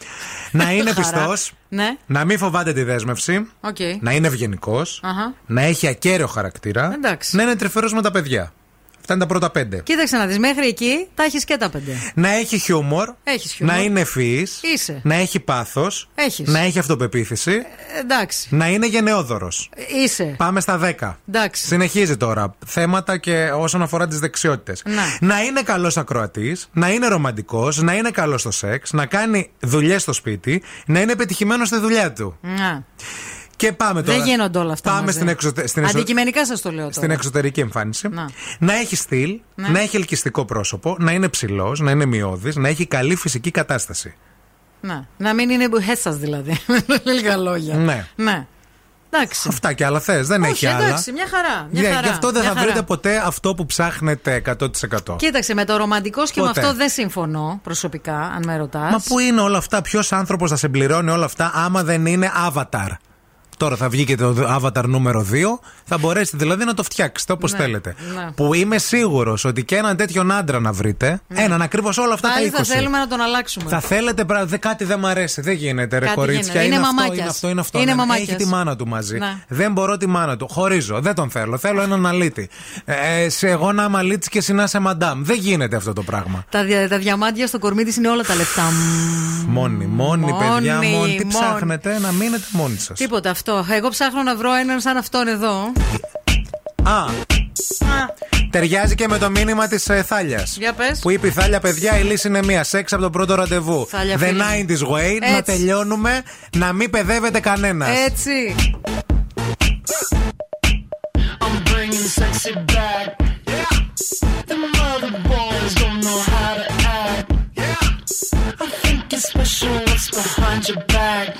να είναι Χαρά. πιστός. Ναι, Να μην φοβάται τη δέσμευση. οκ. Να είναι ευγενικός. Αχα. Να έχει ακέραιο χαρακτήρα. Εντάξει. Να είναι τρυφερός με τα παιδιά. Αυτά είναι τα πρώτα πέντε. Κοίταξε να δεις, μέχρι εκεί τα έχεις και τα πέντε. Να έχει χιούμορ. Έχεις χιούμορ. Να είναι ευφυής. Είσαι. Να έχει πάθος. Έχεις. Να έχει αυτοπεποίθηση. Ε, εντάξει. Να είναι γενναιόδωρος. Είσαι. Πάμε στα 10. Εντάξει. Συνεχίζει τώρα. Θέματα και όσον αφορά τις δεξιότητες. Να. Να είναι καλός ακροατής. Να είναι ρομαντικός. Να είναι καλός στο σεξ. Να κάνει δουλειές στο σπίτι. Να είναι πετυχημένο στη δουλειά του. Να. Και πάμε τώρα. Δεν γίνονται όλα αυτά. Πάμε μαζί. στην, εξωτε... στην, εσω- Αντικειμενικά σας το λέω τώρα. στην εξωτερική εμφάνιση. Να. Να έχει στυλ. Ναι. Να έχει ελκυστικό πρόσωπο. Να είναι ψηλός. Να είναι μειώδης. Να έχει καλή φυσική κατάσταση. Να. να μην είναι μπουχέτσα δηλαδή. Με λίγα λόγια. Ναι. Ναι. Εντάξει. Αυτά και άλλα θες. Δεν Όχι, έχει άλλα. εντάξει, μια χαρά. Μια Ναι, χαρά Γι' αυτό δεν μια θα χαρά. βρείτε ποτέ αυτό που ψάχνετε 100%. Κοίταξε, με το ρομαντικό και με Ποτέ. αυτό δεν συμφωνώ προσωπικά, αν με ρωτάς. Μα πού είναι όλα αυτά, ποιος άνθρωπος θα συμπληρώνει όλα αυτά άμα δεν είναι avatar; Τώρα θα βγει και το Avatar νούμερο 2. Θα μπορέσετε δηλαδή να το φτιάξετε όπως Ναι, θέλετε. ναι. Που είμαι σίγουρος ότι και έναν τέτοιον άντρα να βρείτε. Έναν ακριβώς όλα αυτά Πάλι τα 20. θα θέλουμε να τον αλλάξουμε. Θα θέλετε πράγμα, δε, κάτι δεν μ' αρέσει. Δεν γίνεται, ρε Κάτι κορίτσια. γίνεται. Είναι αυτό, μαμάκιας. είναι αυτό, είναι αυτό. Είναι Ναι, μαμάκιας. Έχει τη μάνα του μαζί. Ναι. Δεν μπορώ τη μάνα του. Χωρίζω. Δεν τον θέλω. Θέλω έναν αλήτη. Ε, σε εγώ να είμαι αλήτης και εσύ να είσαι μαντάμ. Δεν γίνεται αυτό το πράγμα. Τα, δια- τα διαμάντια στο κορμί της είναι όλα τα λεφτά. Μόνοι, μόνοι, Μόνοι, παιδιά, μόνοι. Τι μόνοι. ψάχνετε, να μείνετε μόνοι σας. Τίποτα αυτό. Εγώ ψάχνω να βρω έναν σαν αυτόν εδώ. Α, ταιριάζει και με το μήνυμα της ε, Θάλιας. Για πες. Που είπε η Θάλια, παιδιά, η λύση είναι μία. Σεξ από το πρώτο ραντεβού. Θάλια, The φίλη μου. 90s way, να Έτσι. τελειώνουμε, να μην παιδεύεται κανένας. Έτσι.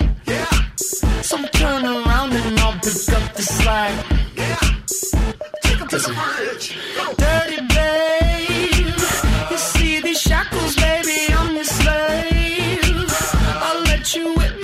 I'm up the slack. Listen. Dirty babe, you see these shackles, baby, I'm your slave. I'll let you whip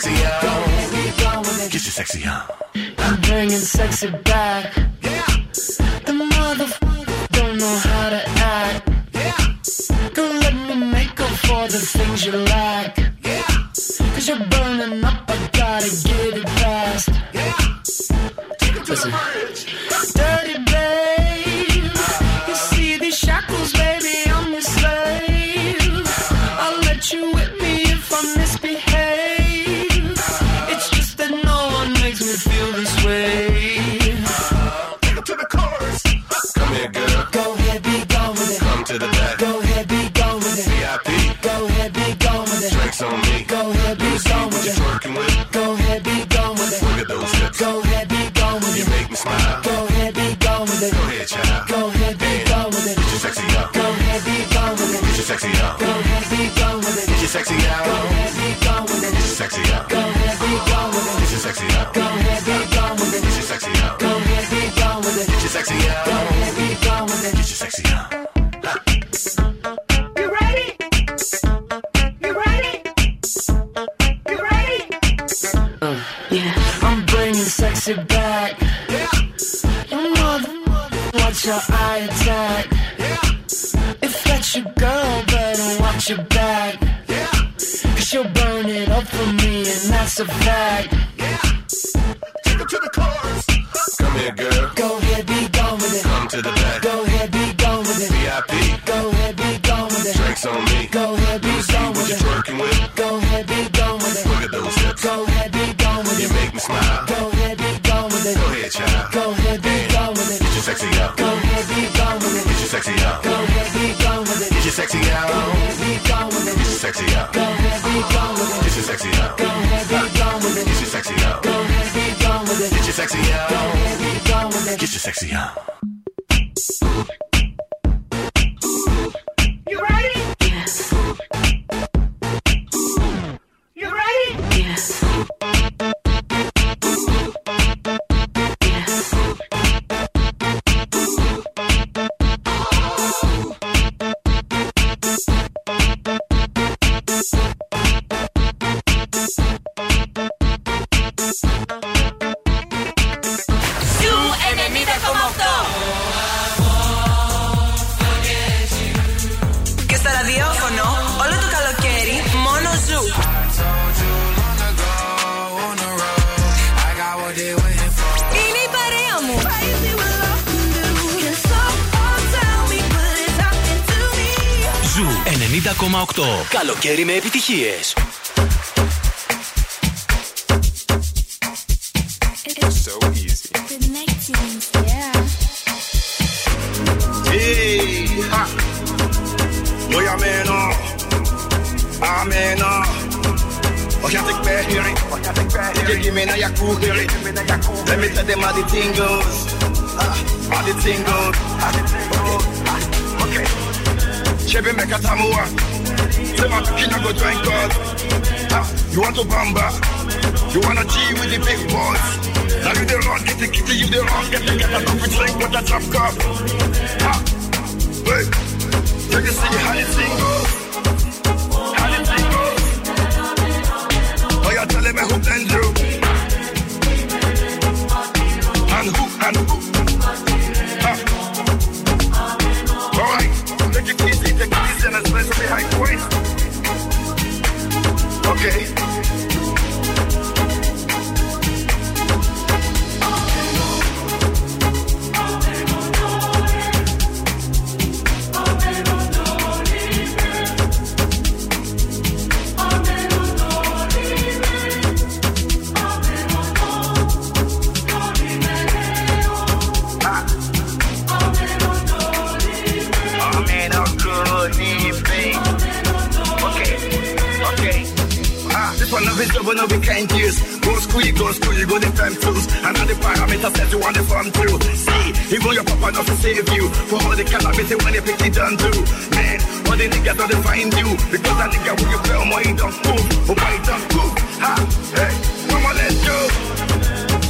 sexy out. Go ahead, be gone with it. Get your sexy on. I'm bringing sexy back. Yeah. The motherfucker don't know how to act. Don't let me make up for the things you lack. Yeah. Cause you're burning up, I gotta get it fast. Yeah Take it to Listen. Dirty sexy out. Go ahead, be gone with it. Get your sexy out. You ready? You ready? You ready? Uh, yeah. I'm bringing sexy back. Your mother, watch your eye attack. Yeah. If that's your girl, better watch your back. Cause she'll burn it up for me, and that's a fact. sexy up. Go heavy, go with it. Get you sexy up. Go heavy, go with it. Get you sexy up. Go heavy, go with it. Get you sexy up. Go heavy, go with it. Get you sexy up. Καλοκαίρι με επιτυχίες. So easy. Hey, ha. Oh, ja, menar. Ja, menar. Och jag fick med hearing. You give me na jag cool hearing. Let me tell them how the thing goes. Ah, How the thing goes. Okay. Chebe meka tamua. Say my pikin I go join God. Ah, You want to bamba? You wanna G with the big boys? Now you the wrong, get the kitty, you the wrong, get the get a coffee drink with a drop cup. Ah, wait. You can see how thing goes. Okay. Double, no we can't use. Go school, go school, you go the time tools. And all the parameters that you want the farm through. See, even your papa not to save you. For all the cannabis when you pick it done too. Man, all the niggas don't find you. Because that nigga when you play on he don't move. Oh, he don't? Oh, ha, hey, mama, let's go.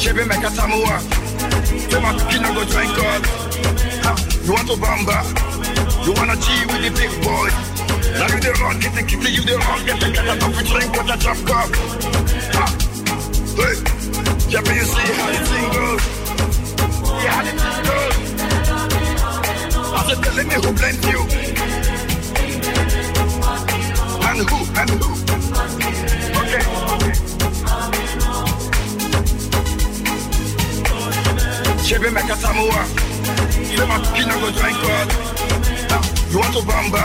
Chebe meka my pikin no go join God. Ha, you want to bamba? You wanna G with the big boy? Now you the wrong, the kitty, you the wrong, get the get a coffee drink with a drop cup. Ha, hey, yeah, but you see how the thing goes. Yeah, how the thing goes. I said, telling me who blend you. And who, and who. Okay, okay. Chebe meka tamua. Say my pikin no go join God. You want to bamba?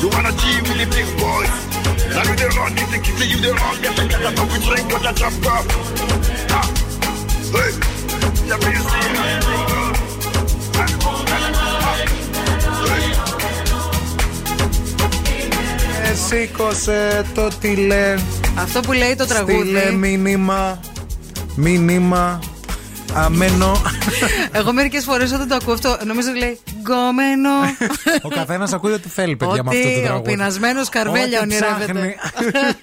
You wanna G with the big boys? Now you the wrong, get the kitty, you the wrong, get the get a coffee drink with a drop cup. Ah, hey, yeah, but you see how the thing goes. Ε, Σήκωσε το τηλέ. Αυτό που λέει το τραγούδι. Στείλε μήνυμα. Μήνυμα. Αμένο. Εγώ μερικέ φορέ όταν το ακούω αυτό, νομίζω ότι λέει Γκόμενο. Ο καθένας ακούει ό,τι θέλει, παιδιά, με αυτό το Ότι ο τραγούδι. πεινασμένος καρβέλια Ό,τι ονειρεύεται. ψάχνει.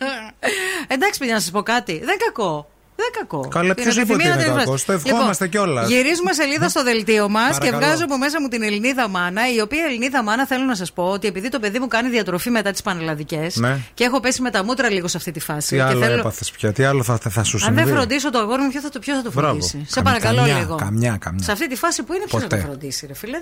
Εντάξει, παιδιά, να σας πω κάτι. Δεν κακό. Δεν κακό. Καλά, Την ποιος είπε ότι επιθυμία είναι να την κακό, εκφράσει. το ευχόμαστε Λοιπόν, κιόλας. Γυρίζουμε σελίδα στο δελτίο μας και Παρακαλώ. βγάζω από μέσα μου την Ελληνίδα μάνα, η οποία Ελληνίδα μάνα θέλω να σας πω ότι επειδή το παιδί μου κάνει διατροφή μετά τις πανελλαδικές Ναι. και έχω πέσει με τα μούτρα λίγο σε αυτή τη φάση. Τι και άλλο θέλω- έπαθες πια, τι άλλο θα, θα σου Αν συμβεί; δεν φροντίσω το αγόρι μου, ποιο θα το, ποιο θα το Μπράβο. φροντίσει; Σε Καμιά- παρακαλώ καμιά, λίγο. καμιά, καμιά. Σε αυτή τη φάση που είναι, ποιος θα Ποτέ. το φροντίσει, ρε φίλε;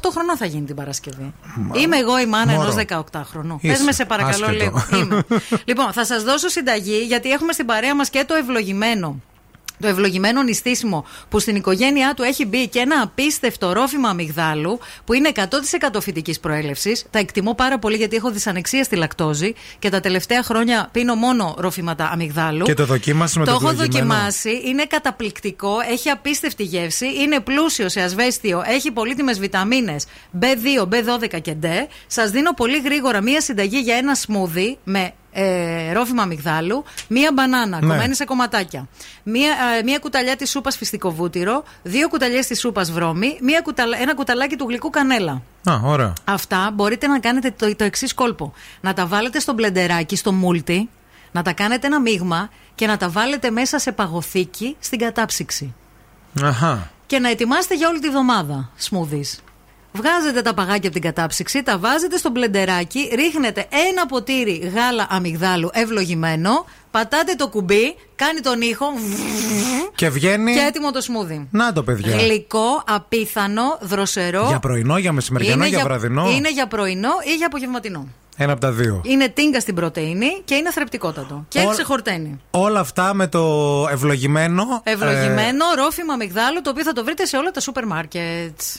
18 χρονών θα γίνει την Παρασκευή. Είμαι εγώ η μάνα Μωρό. ενός 18χρονου. Είσαι. Πες με, σε παρακαλώ Άσχετο. λίγο. Είμαι. λοιπόν, θα σας δώσω συνταγή γιατί έχουμε στην παρέα μας και το ευλογημένο. Το ευλογημένο νηστίσιμο που στην οικογένειά του έχει μπει και ένα απίστευτο ρόφημα αμυγδάλου που είναι 100% φυτική προέλευσης. Τα εκτιμώ πάρα πολύ γιατί έχω δυσανεξία στη λακτόζη και τα τελευταία χρόνια πίνω μόνο ρόφηματα αμυγδάλου. Και το δοκίμασες με το έχω ευλογημένο; δοκιμάσει. Είναι καταπληκτικό. Έχει απίστευτη γεύση. Είναι πλούσιο σε ασβέστιο. Έχει πολύτιμες βιταμίνες B2, B12 και D. Σας δίνω πολύ γρήγορα μία συνταγή για ένα σμούδι με ε, ρόφημα αμυγδάλου, μία μπανάνα Ναι. κομμένη σε κομματάκια, μία, ε, μία κουταλιά της σούπας φυστικό βούτυρο, δύο κουταλιές της σούπας βρώμη, μία κουταλ- ένα κουταλάκι του γλυκού κανέλα. Α, ωραία. Αυτά μπορείτε να κάνετε το, το εξής κόλπο. Να τα βάλετε στο μπλεντεράκι, στο μούλτι, να τα κάνετε ένα μείγμα και να τα βάλετε μέσα σε παγωθήκη στην κατάψυξη. Αχα. Και να ετοιμάσετε για όλη τη βδομάδα smoothies. Βγάζετε τα παγάκια από την κατάψυξη, τα βάζετε στο μπλεντεράκι, ρίχνετε ένα ποτήρι γάλα αμυγδάλου ευλογημένο, πατάτε το κουμπί, κάνει τον ήχο Και βγαίνει. και έτοιμο το smoothie. Να το, παιδιά. Γλυκό, απίθανο, δροσερό. Για πρωινό, για μεσημεριανό, για βραδινό. Είναι για πρωινό ή για απογευματινό. Ένα από τα δύο. Είναι τίνκα στην πρωτενη και είναι θρεπτικότατο. Και Όλ- ξεχορταίνει. Όλα αυτά με το ευλογημένο. Ευλογημένο ρόφημα αμυγδάλου το οποίο θα το βρείτε σε όλα τα σούπερ μάρκετς.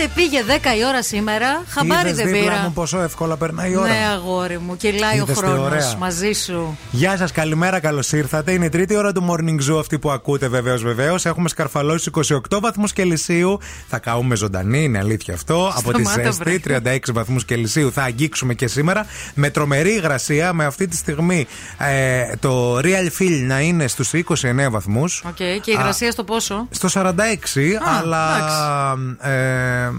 Πότε πήγε 10 η ώρα σήμερα, χαμπάρι Είδες δεν δίπλα πήρα. μου πόσο εύκολα περνάει η ώρα. Ναι, αγόρι μου, κυλάει Είδες ο τι χρόνος ωραία. μαζί σου. Γεια σας, καλημέρα, καλώς ήρθατε. Είναι η τρίτη ώρα του morning zoo αυτή που ακούτε, βεβαίως, βεβαίως. Έχουμε σκαρφαλώσει 28 βαθμούς Κελσίου. Θα καούμε ζωντανή, είναι αλήθεια αυτό. Από τη Σταμάτα, ζέστη, 36 βαθμούς Κελσίου θα αγγίξουμε και σήμερα. Με τρομερή υγρασία, με αυτή τη στιγμή ε, το real feel να είναι στους 29 βαθμούς. Οκ, και η υγρασία στο πόσο; Στο 46, αλλά ε,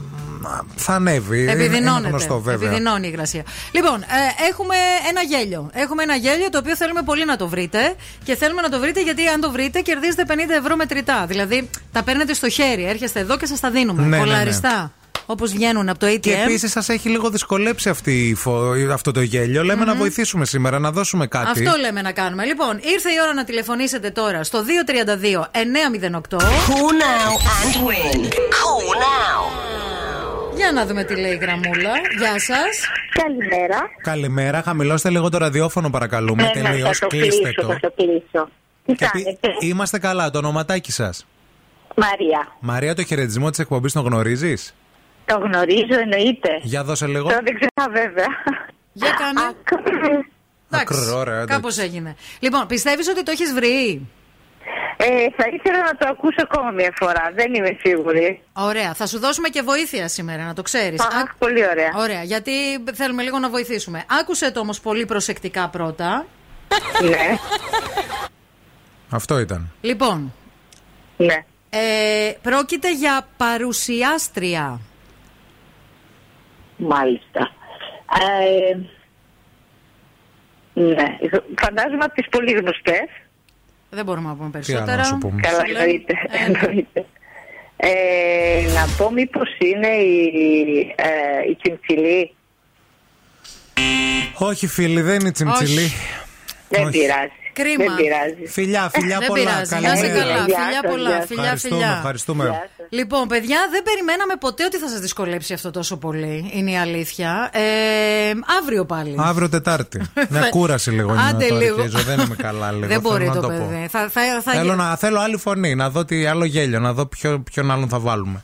θα ανέβει. Είναι- Είναι Επιδεινώνεται. γνωστό, βέβαια. Επιδεινώνει η υγρασία. Λοιπόν, ε, έχουμε ένα γέλιο. Έχουμε ένα γέλιο το οποίο θέλουμε πολύ να το βρείτε. Και θέλουμε να το βρείτε γιατί αν το βρείτε κερδίζετε 50 ευρώ μετρητά. Δηλαδή τα παίρνετε στο χέρι. Έρχεστε εδώ και σας τα δίνουμε. Ναι, ναι, ναι. Κολλαριστά. Όπως βγαίνουν από το ATM. Και επίσης σας έχει λίγο δυσκολέψει αυτή, η φο- αυτό το γέλιο. Λέμε να βοηθήσουμε σήμερα, να δώσουμε κάτι. Αυτό λέμε να κάνουμε. Λοιπόν, ήρθε η ώρα να τηλεφωνήσετε τώρα στο 232 908. Cool now and win. Cool now. Για να δούμε τι λέει η γραμμούλα. Γεια σας. Καλημέρα. Καλημέρα, χαμηλώστε λίγο το ραδιόφωνο, παρακαλούμε. Ναι, ναι, Τελείως, θα το κλείστε κλείσω, το. θα το κλείσω. Τι Γιατί κάνετε; Είμαστε καλά, το ονοματάκι σας. Μαρία. Μαρία, το χαιρετισμό της εκπομπής τον γνωρίζεις; Το γνωρίζω, εννοείται. Για δώσε λίγο. Τώρα δεν ξέρω βέβαια. Για κάνε. Ακρό, ωραία, εντάξει. Κάπως έγινε. Λοιπόν, πιστεύεις ότι το έχεις βρει; Ε, θα ήθελα να το ακούσω ακόμα μια φορά. Δεν είμαι σίγουρη. Ωραία. Θα σου δώσουμε και βοήθεια σήμερα, να το ξέρεις. Αχ, πολύ ωραία. Ωραία, γιατί θέλουμε λίγο να βοηθήσουμε. Άκουσε το όμως πολύ προσεκτικά πρώτα. Ναι. Αυτό ήταν. Λοιπόν. Ναι. Ε, πρόκειται για παρουσιάστρια. Μάλιστα. Ε, ναι. Φαντάζομαι από τις πολύ γνωστές. Δεν μπορούμε να πούμε άλλο περισσότερα. να σου πούμε; Καλά, Σου λέω. εννοείται. Ε, εννοείται. Ε, να πω μήπως είναι η, ε, η Τσιμψιλή; Όχι, φίλοι, δεν είναι τσιμτσιλή. Όχι. Δεν Όχι. πειράζει. Κρίμα. Δεν πειράζει. Φιλιά, φιλιά Δεν πολλά. πειράζει. Καλή Να είσαι μέρα. καλά. Γεια Φιλιά σας, πολλά. γεια σας. Φιλιά, Ευχαριστούμε, φιλιά. ευχαριστούμε. Λοιπόν, παιδιά, δεν περιμέναμε ποτέ ότι θα σας δυσκολέψει αυτό τόσο πολύ. Είναι η αλήθεια. Ε, αύριο πάλι. Αύριο Τετάρτη. Μια κούραση λίγο είναι Άντε να το λίγο. αρχίζω. Δεν είμαι καλά λίγο. Δεν μπορεί θέλω το να πω. παιδί. Θα, θα, θα... Θέλω, να, θέλω άλλη φωνή, να δω τι άλλο γέλιο, να δω ποιο, ποιον άλλον θα βάλουμε.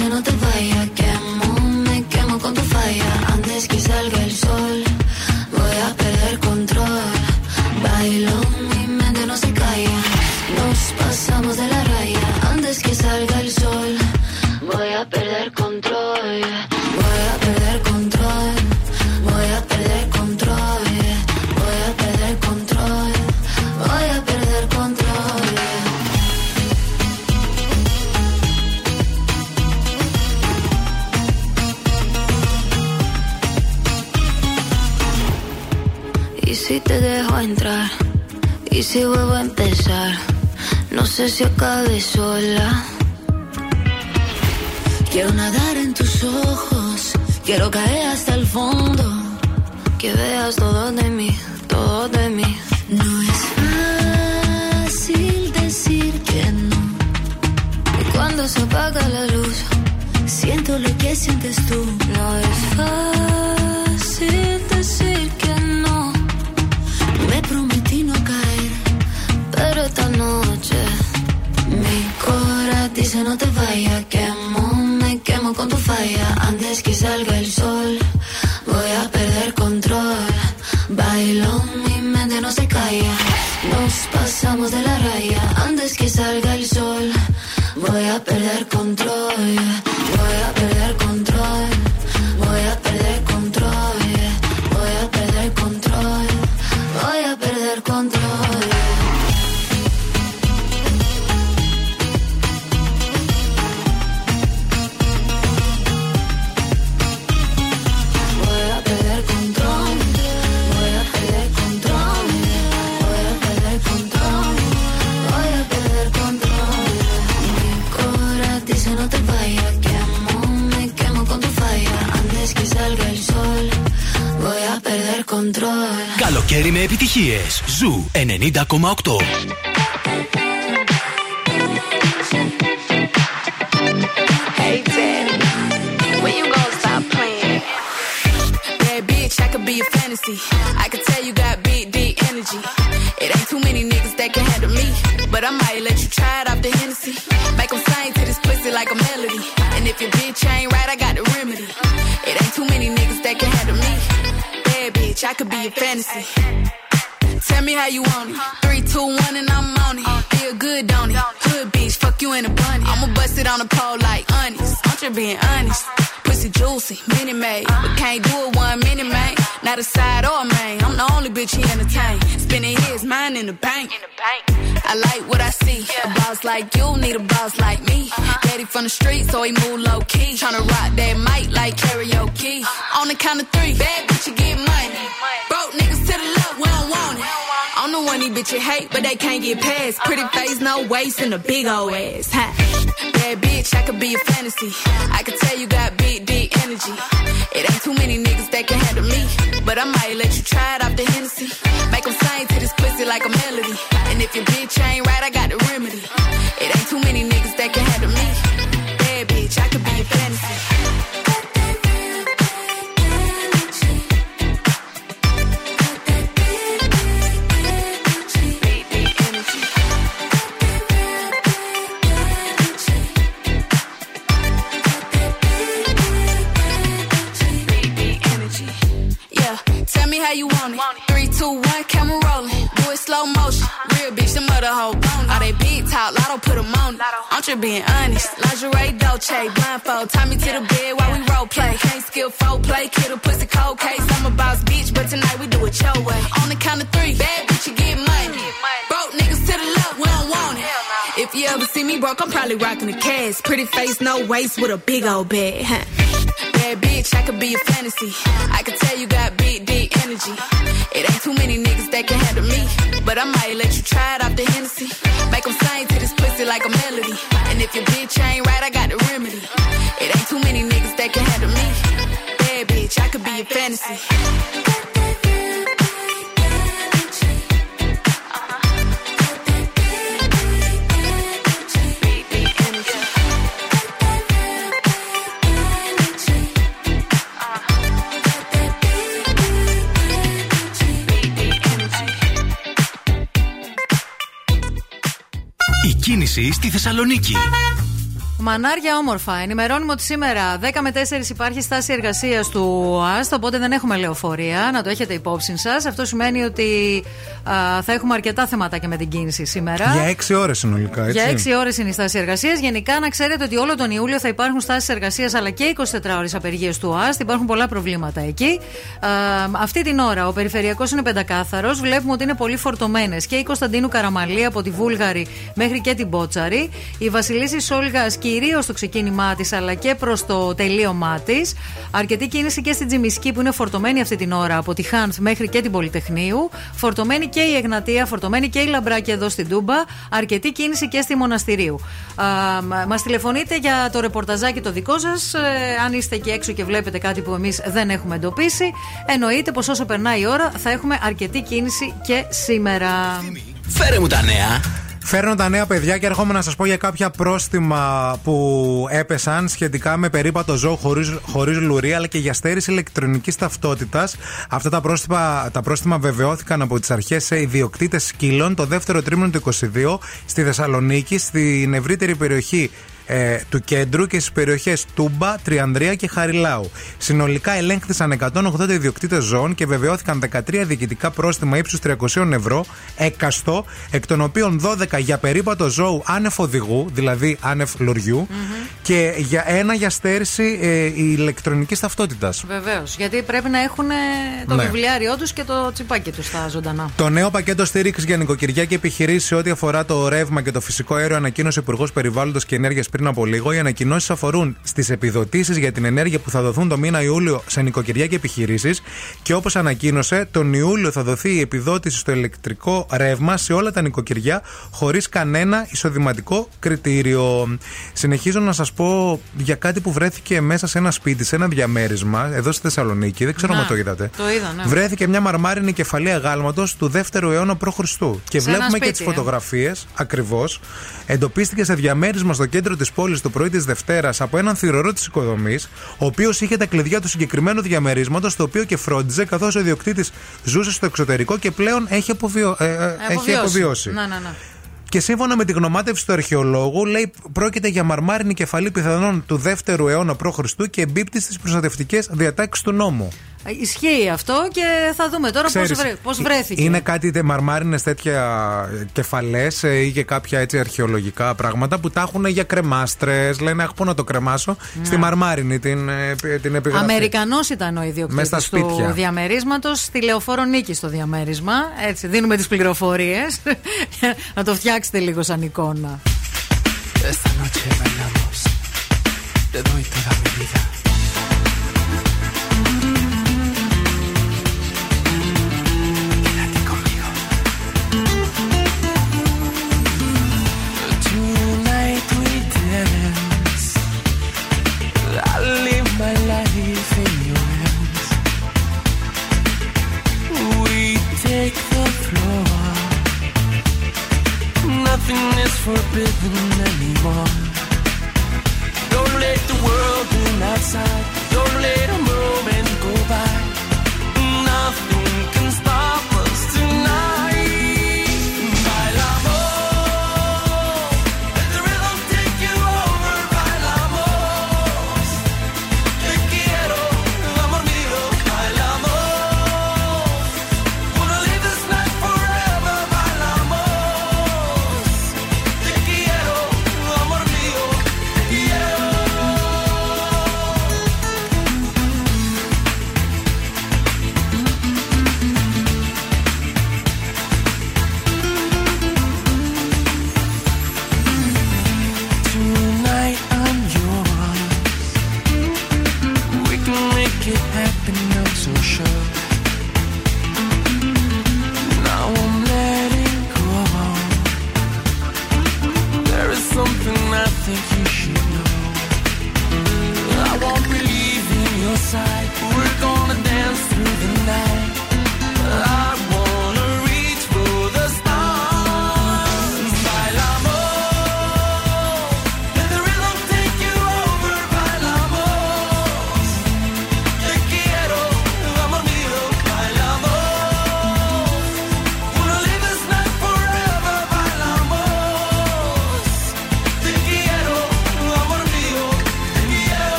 cora dice no te vayas. Sé si acabe sola. Quiero nadar en tus ojos, quiero caer waist, and a big old ass. Ha. Pretty face, no waist, with a big old bag. Huh. Bad bitch, I could be a fantasy. I could tell you got big, deep energy. It ain't too many niggas that can handle me. But I might let you try it off the Hennessy. Make 'em sing to this pussy like a melody. And if your bitch ain't right, I got the remedy. It ain't too many niggas that can handle me. Bad bitch, I could be a fantasy. Η κίνηση στη Θεσσαλονίκη. Μανάρια όμορφα. Ενημερώνουμε ότι σήμερα 10 με 4 υπάρχει στάση εργασίας του ΟΑΣΤ, οπότε δεν έχουμε λεωφορεία. Να το έχετε υπόψη σας. Αυτό σημαίνει ότι α, θα έχουμε αρκετά θεματάκια με την κίνηση σήμερα. Για 6 ώρες συνολικά, έτσι. Για 6 ώρες είναι η στάση εργασίας. Γενικά, να ξέρετε ότι όλο τον Ιούλιο θα υπάρχουν στάσεις εργασίας αλλά και 24 ώρε απεργίες του ΟΑΣΤ. Υπάρχουν πολλά προβλήματα εκεί. Α, αυτή την ώρα ο περιφερειακός είναι πεντακάθαρος. Βλέπουμε ότι είναι πολύ φορτωμένες και η Κωνσταντίνου Καραμαλή από τη Βούλγαρη μέχρι και την Μπότσαρη. Η Βασιλίση Σόλγα κυρίως στο ξεκίνημά της αλλά και προς το τελείωμά της. Αρκετή κίνηση και στην Τζιμισκή που είναι φορτωμένη αυτή την ώρα από τη Χάνθ μέχρι και την Πολυτεχνείου. Φορτωμένη και η Εγνατία, φορτωμένη και η Λαμπράκη εδώ στην Τούμπα. Αρκετή κίνηση και στη Μοναστηρίου. Μα τηλεφωνείτε για το ρεπορταζάκι το δικό σας. αν είστε εκεί έξω και βλέπετε κάτι που εμείς δεν έχουμε εντοπίσει, εννοείται πως όσο περνάει η ώρα θα έχουμε αρκετή κίνηση και σήμερα. Φέρε μου τα νέα. Φέρνω τα νέα παιδιά και έρχομαι να σας πω για κάποια πρόστιμα που έπεσαν σχετικά με περίπατο ζώο χωρίς χωρίς λουρί αλλά και για στέρηση ηλεκτρονικής ταυτότητας. Αυτά τα πρόστιμα, τα πρόστιμα βεβαιώθηκαν από τις αρχές σε ιδιοκτήτες σκύλων το δεύτερο τρίμηνο του 22 στη Θεσσαλονίκη, στην ευρύτερη περιοχή ε, του κέντρου και στις περιοχές Τούμπα, Τριανδρία και Χαριλάου. Συνολικά ελέγχθησαν 180 ιδιοκτήτες ζώων και βεβαιώθηκαν 13 διοικητικά πρόστιμα ύψους 300 ευρώ έκαστο, εκ των οποίων 12 για περίπατο ζώου άνευ οδηγού, δηλαδή άνευ λουριού, και για ένα για στέρηση ε, ηλεκτρονικής ταυτότητας. Βεβαίως. Γιατί πρέπει να έχουν ε, το Ναι. βιβλιάριό τους και το τσιπάκι τους στα ζωντανά. Το νέο πακέτο στήριξης για νοικοκυριά και επιχειρήσεις σε ό,τι αφορά το ρεύμα και το φυσικό αέριο ανακοίνωσε ο Υπουργός Περιβάλλοντος και Ενέργειας πριν πριν από λίγο. Οι ανακοινώσεις αφορούν στις επιδοτήσεις για την ενέργεια που θα δοθούν το μήνα Ιούλιο σε νοικοκυριά και επιχειρήσεις. Και όπως ανακοίνωσε, τον Ιούλιο θα δοθεί η επιδότηση στο ηλεκτρικό ρεύμα σε όλα τα νοικοκυριά χωρίς κανένα εισοδηματικό κριτήριο. Συνεχίζω να σας πω για κάτι που βρέθηκε μέσα σε ένα σπίτι, σε ένα διαμέρισμα, εδώ στη Θεσσαλονίκη. Δεν ξέρω Να, αν το είδατε. το είδα, ναι. Βρέθηκε μια μαρμάρινη κεφαλαία γάλματος του 2ου αιώνα π.Χ. Και Σε ένα βλέπουμε και σπίτι, τις ε. φωτογραφίες ακριβώς. Εντοπίστηκε σε διαμέρισμα στο κέντρο της πόλης το πρωί της Δευτέρας από έναν θηρορό της οικοδομής, ο οποίος είχε τα κλειδιά του συγκεκριμένου διαμερίσματος, το οποίο και φρόντιζε, καθώς ο ιδιοκτήτης ζούσε στο εξωτερικό και πλέον έχει, αποβιω... ε, ε, έχει αποβιώσει. Να, να, να. Και σύμφωνα με τη γνωμάτευση του αρχαιολόγου, λέει πρόκειται για μαρμάρινη κεφαλή πιθανόν του 2ου αιώνα π.Χ. και εμπίπτει στις προστατευτικές διατάξεις του νόμου. Ε, Ισχύει αυτό και θα δούμε τώρα πώς Ξέρεις, πώς βρέθηκε. Είναι κάτι μαρμάρινες τέτοια κεφαλές ή και κάποια έτσι αρχαιολογικά πράγματα που τα έχουν για κρεμάστρες. Λένε, Αχ, πού να το κρεμάσω. Στη μαρμάρινη την, ε, την επιγραφή. Αμερικανός ήταν ο Μες ιδιοκτήτη στα του σπίτια. διαμερίσματος. Στη λεωφόρο νίκης στο διαμέρισμα. Έτσι, δίνουμε τις πληροφορίες. να το φτιάξετε λίγο σαν εικόνα. Esta noche bailamos. Te doy toda mi vida. Is forbidden anymore. Don't let the world in outside. Don't let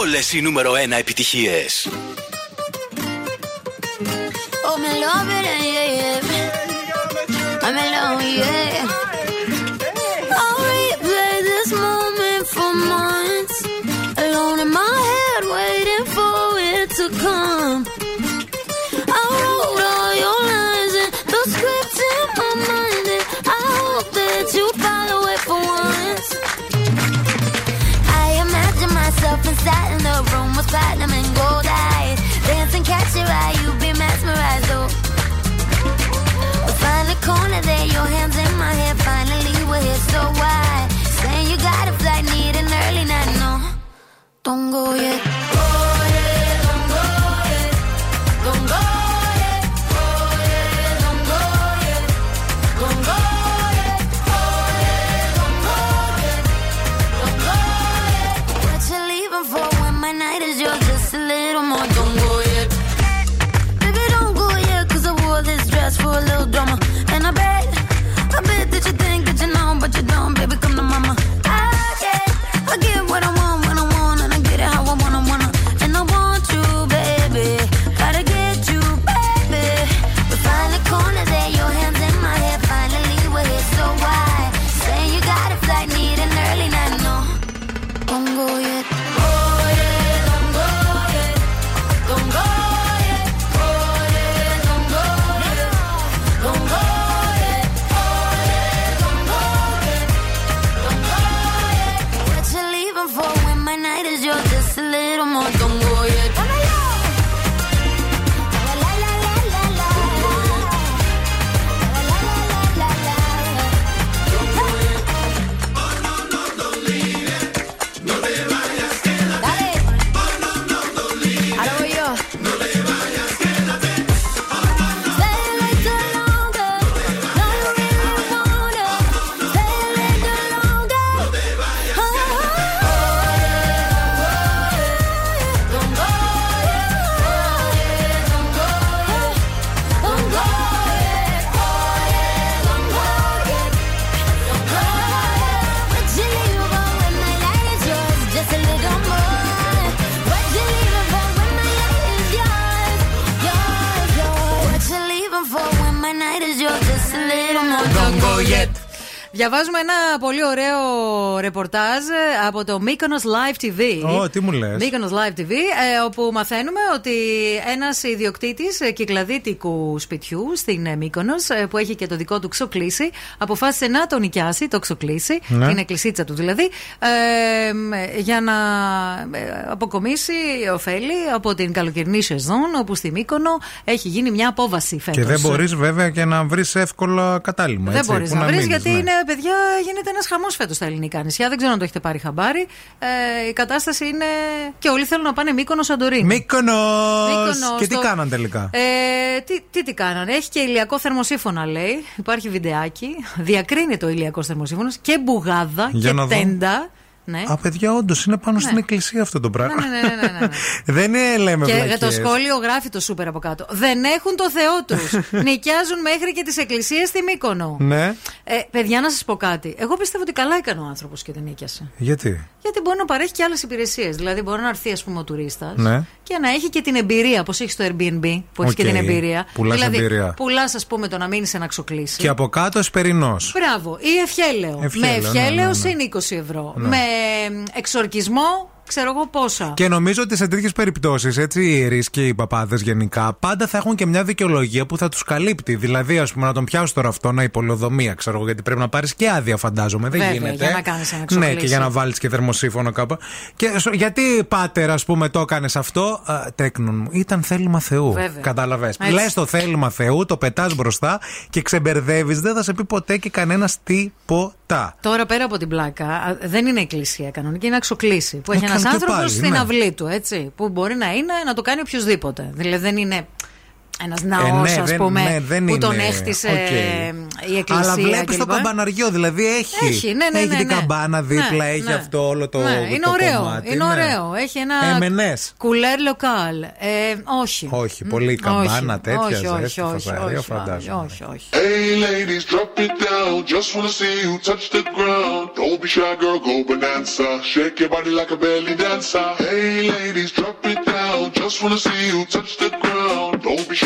Όλες οι νούμερο 1 επιτυχίες. Oh, me love it, yeah, yeah. I'm alone, yeah. Από το Mykonos Live TV. Ω, τι μου λες. Mykonos Live TV, ε, όπου μαθαίνουμε ότι ένας ιδιοκτήτης ε, κυκλαδίτικου σπιτιού στην ε, Mykonos, ε, που έχει και το δικό του ξοκλήσι, αποφάσισε να τον νοικιάσει, το ξοκλήσι, Ναι. την εκκλησίτσα του δηλαδή, ε, μ, για να ε, αποκομίσει ωφέλη από την καλοκαιρινή σεζόν, όπου στη Μύκονο έχει γίνει μια απόβαση φέτος. Και δεν μπορείς βέβαια και να βρεις εύκολα κατάλημα. Δεν έτσι, μπορείς που να βρεις μείνεις, γιατί ναι. είναι, παιδιά, γίνεται ένας χαμός φέτος στα ελληνικά νησιά. Δεν ξέρω αν το έχετε πάρει χαμπάρι. Ε, η κατάσταση είναι. και όλοι θέλουν να πάνε Μύκονο Σαντορίνη. Μύκονος! Μύκονος, Και τι το- κάναν τελικά; Ε, τι, τι, τι κάνανε; Έχει και ηλιακό θερμοσύφωνα, λέει. Υπάρχει βιντεάκι. Διακρίνει το ηλιακό θερμοσύφωνα και μπουγάδα Για και να δω. τέντα. Ναι. Α, παιδιά, όντως είναι πάνω Ναι. στην εκκλησία αυτό το πράγμα. Ναι, ναι, ναι, ναι, ναι. Δεν είναι, λέμε Και για βλακίες. το σχόλιο γράφει το σούπερ από κάτω. Δεν έχουν το Θεό τους. Νοικιάζουν μέχρι και τις εκκλησίες στη Μύκονο. Ναι, Ε, παιδιά, να σας πω κάτι. Εγώ πιστεύω ότι καλά έκανε ο άνθρωπος και δεν νοίκιασε. γιατί; Γιατί μπορεί να παρέχει και άλλες υπηρεσίες. Δηλαδή, μπορεί να έρθει, ας πούμε, ο τουρίστας Ναι. και να έχει και την εμπειρία, όπως έχει στο Airbnb, που έχει και Οκ. την εμπειρία. Πουλάς δηλαδή, εμπειρία. Πουλάς, ας πούμε, το να μείνεις σε ένα ξοκλήσι. Και από κάτω εσπερινό. Μπράβο. Ή ευχέλαιο. Ευχέλαιο, με ναι, ευχέλαιο ναι, ναι. συν 20 ευρώ. Ναι. Με εξορκισμό, ξέρω εγώ πόσα. Και νομίζω ότι σε τέτοιες περιπτώσεις, έτσι, οι ιερείς και οι παπάδες γενικά, πάντα θα έχουν και μια δικαιολογία που θα τους καλύπτει. Δηλαδή, ας πούμε, να τον πιάσω τώρα αυτό, η πολεοδομία, ξέρω εγώ, γιατί πρέπει να πάρεις και άδεια, φαντάζομαι. Δεν Βέβαια, γίνεται. για να κάνεις ένα Ναι, ξοκλήσι. και για να βάλεις και θερμοσύφωνο κάπου. Και σο- γιατί, πάτερ, ας πούμε, το έκανες αυτό, α, τέκνον μου. Ήταν θέλημα Θεού. Βέβαια. Κατάλαβες. Έτσι. Λες το θέλημα Θεού, το πετάς μπροστά και ξεμπερδεύεις. Δεν θα σε πει ποτέ και κανένας τίποτα. Τώρα πέρα από την πλάκα, α, δεν είναι εκκλησία κανονική, είναι ένα ξοκλήσι. Που έχει Ε, ένα και άνθρωπος πάλι, στην ναι. αυλή του, έτσι. Που μπορεί να είναι να το κάνει οποιοδήποτε. Δηλαδή δεν είναι Ένας Ε, ναό, ναι, ας δεν- πούμε, ναι, δεν που τον είναι. έχτισε Οκ. η εκκλησία. Αλλά βλέπεις το κλπ. καμπαναριό, δηλαδή έχει. Έχει, ναι, ναι, έχει ναι, την ναι. καμπάνα δίπλα, Ναι, έχει ναι. αυτό όλο το, ναι, το είναι ωραίο. κομμάτι. είναι ναι. ωραίο. Έχει ένα. Εμενές. Κουλέρ λοκάλ. Ε, όχι. Όχι, πολύ Μ, καμπάνα, όχι, τέτοια όχι, όχι, ζέστη, όχι, φασαρία, όχι, φαντάζομαι. όχι, όχι. Hey ladies, drop it down. Just wanna see you touch the ground. Don't be shy, girl, go bonanza. Shake your body like a belly dancer. Hey ladies, drop it down. Just wanna see you touch the ground. Don't be shy,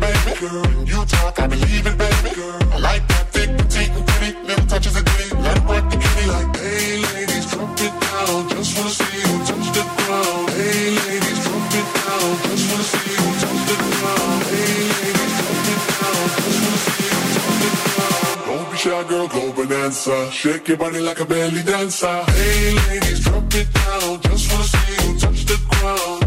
baby. Girl, you talk, I believe it, baby. Girl, I like that thick, petite, and pretty. Little touches of ditty, let it work the kitty like, hey ladies, drop it down. Just wanna see you touch the ground. Hey ladies, drop it down. Just wanna see you touch the ground. Hey ladies, drop it down. Just wanna see you touch the ground. Don't be shy, girl, go bonanza. Shake your body like a belly dancer. Hey ladies, drop it down. Just wanna see you touch the ground.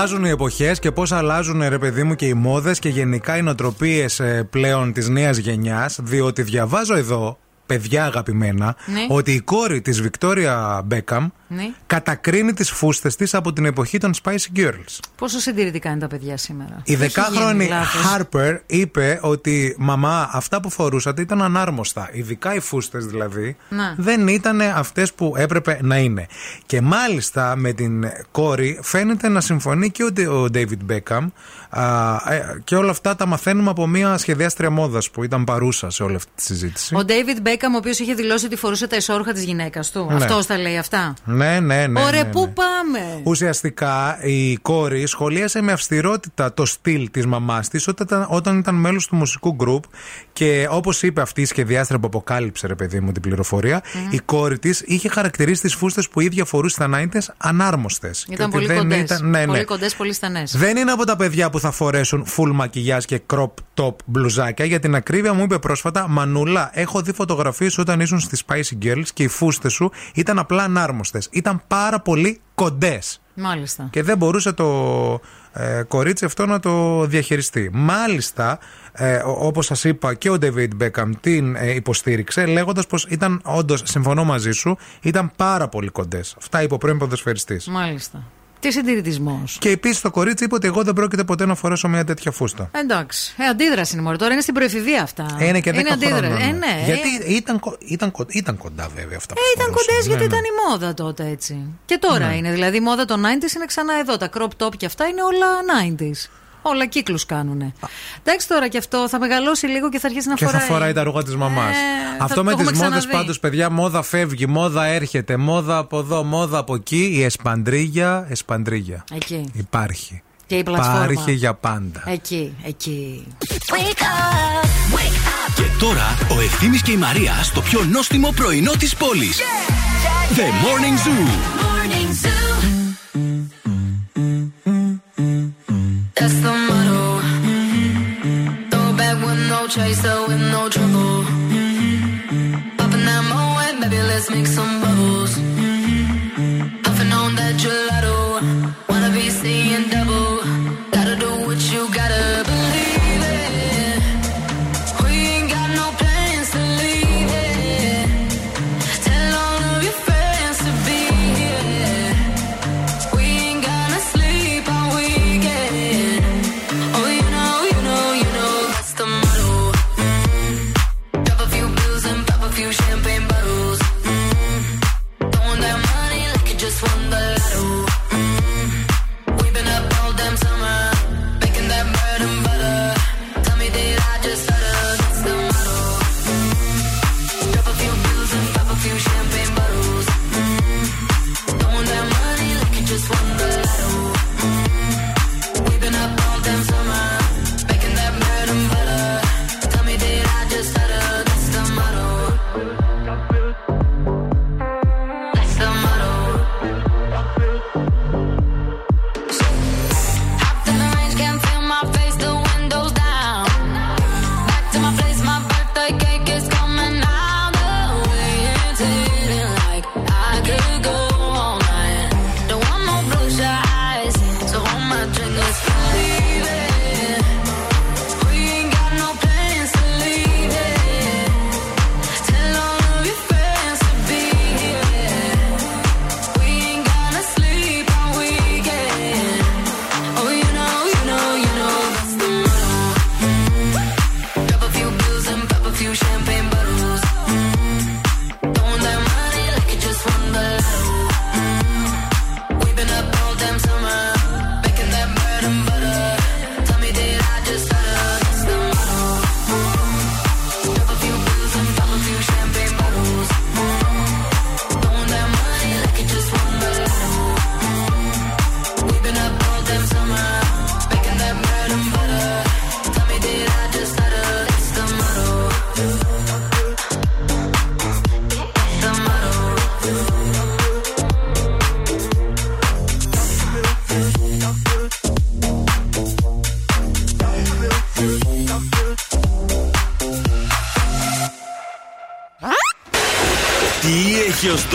Αλλάζουν οι εποχές και πώς αλλάζουν, ρε παιδί μου, και οι μόδες και γενικά οι νοοτροπίες πλέον της νέας γενιάς. Διότι διαβάζω εδώ, παιδιά αγαπημένα, Ναι. ότι η κόρη της Βικτόρια Μπέκαμ Ναι. κατακρίνει τις φούστες της από την εποχή των Spice Girls. Πόσο συντηρητικά είναι τα παιδιά σήμερα. Η Έχει δεκάχρονη γίνει λάθος. Harper είπε ότι μαμά, αυτά που φορούσατε ήταν ανάρμοστα. Ειδικά οι φούστες δηλαδή Να. δεν ήταν αυτές που έπρεπε να είναι. Και μάλιστα με την κόρη φαίνεται να συμφωνεί και ο, ο David Beckham. Α, ε, και όλα αυτά τα μαθαίνουμε από μια σχεδιάστρια μόδας που ήταν παρούσα σε όλη αυτή τη συζήτηση. Ο David Beckham, ο οποίος είχε δηλώσει ότι φορούσε τα ισόρροχα της γυναίκας του. Ναι. Αυτός τα λέει αυτά. Ναι, ναι, ναι. Ωραία, ναι, ναι. πού πάμε; Ουσιαστικά η κόρη σχολίασε με αυστηρότητα το στυλ της μαμάς της όταν, ήταν- όταν ήταν μέλος του μουσικού γκρουπ και όπως είπε αυτή η σχεδιάστρια που αποκάλυψε ρε παιδί μου την πληροφορία η κόρη της είχε χαρακτηρίσει τις φούστες που η ίδια φορούσε στα 90's ανάρμοστες. Και Ήταν ότι πολύ δεν κοντές. ήταν- ναι, ναι. Πολύ κοντές, πολύ στενές. Δεν είναι από τα παιδιά που θα φορέσουν full μακιγιάζ και crop top μπλουζάκια. Για την ακρίβεια μου είπε πρόσφατα, Μανούλα, έχω δει φωτογραφίες όταν ήσουν στις Spicy Girls και οι φούστες σου ήταν απλά ανάρμοστες. Ήταν πάρα πολύ κοντές. Μάλιστα. Και δεν μπορούσε το ε, κορίτσι αυτό να το διαχειριστεί. Μάλιστα, ε, όπως σας είπα, και ο David Beckham την ε, υποστήριξε, λέγοντας πως ήταν όντως, συμφωνώ μαζί σου, ήταν πάρα πολύ κοντές. Αυτά είπε ο πρώην ποδοσφαιριστής. Μάλιστα. Τι συντηρητισμός. Και επίσης το κορίτσι είπε ότι εγώ δεν πρόκειται ποτέ να φορέσω μια τέτοια φούστα. Εντάξει. Ε, αντίδραση είναι μόνο. Τώρα είναι στην προεφηβεία αυτά. Ε, Είναι και 10 αντίδραση. χρόνων. Ε, ναι. Γιατί Ε, ήταν, κο- ήταν, κο- ήταν κοντά βέβαια αυτά που ε, ήταν φορούσαν. κοντές γιατί Ναι, ναι. ήταν η μόδα τότε έτσι. Και τώρα Ναι. είναι. Δηλαδή η μόδα των 90s είναι ξανά εδώ. Τα crop top και αυτά είναι όλα 90s. Όλα κύκλους κάνουνε. Εντάξει τώρα και αυτό θα μεγαλώσει λίγο και θα αρχίσει να Και θα φοράει. φοράει τα ρούχα της μαμάς. Ε, Αυτό θα με το τις έχουμε μόδες ξαναδεί. πάντως, παιδιά, μόδα φεύγει, μόδα έρχεται, μόδα από εδώ, μόδα από εκεί. Η εσπαντρίγια, εσπαντρίγια. Εκεί. Υπάρχει. Και η πλατφόρμα. Υπάρχει για πάντα. Εκεί, εκεί. Wake up, wake up. Και τώρα ο Ευθύμης και η Μαρία στο πιο νόστιμο πρωινό της πόλης. The Morning Zoo. Morning Zoo. Chaser, with no trouble. Popping that moe, baby, let's make some bubbles.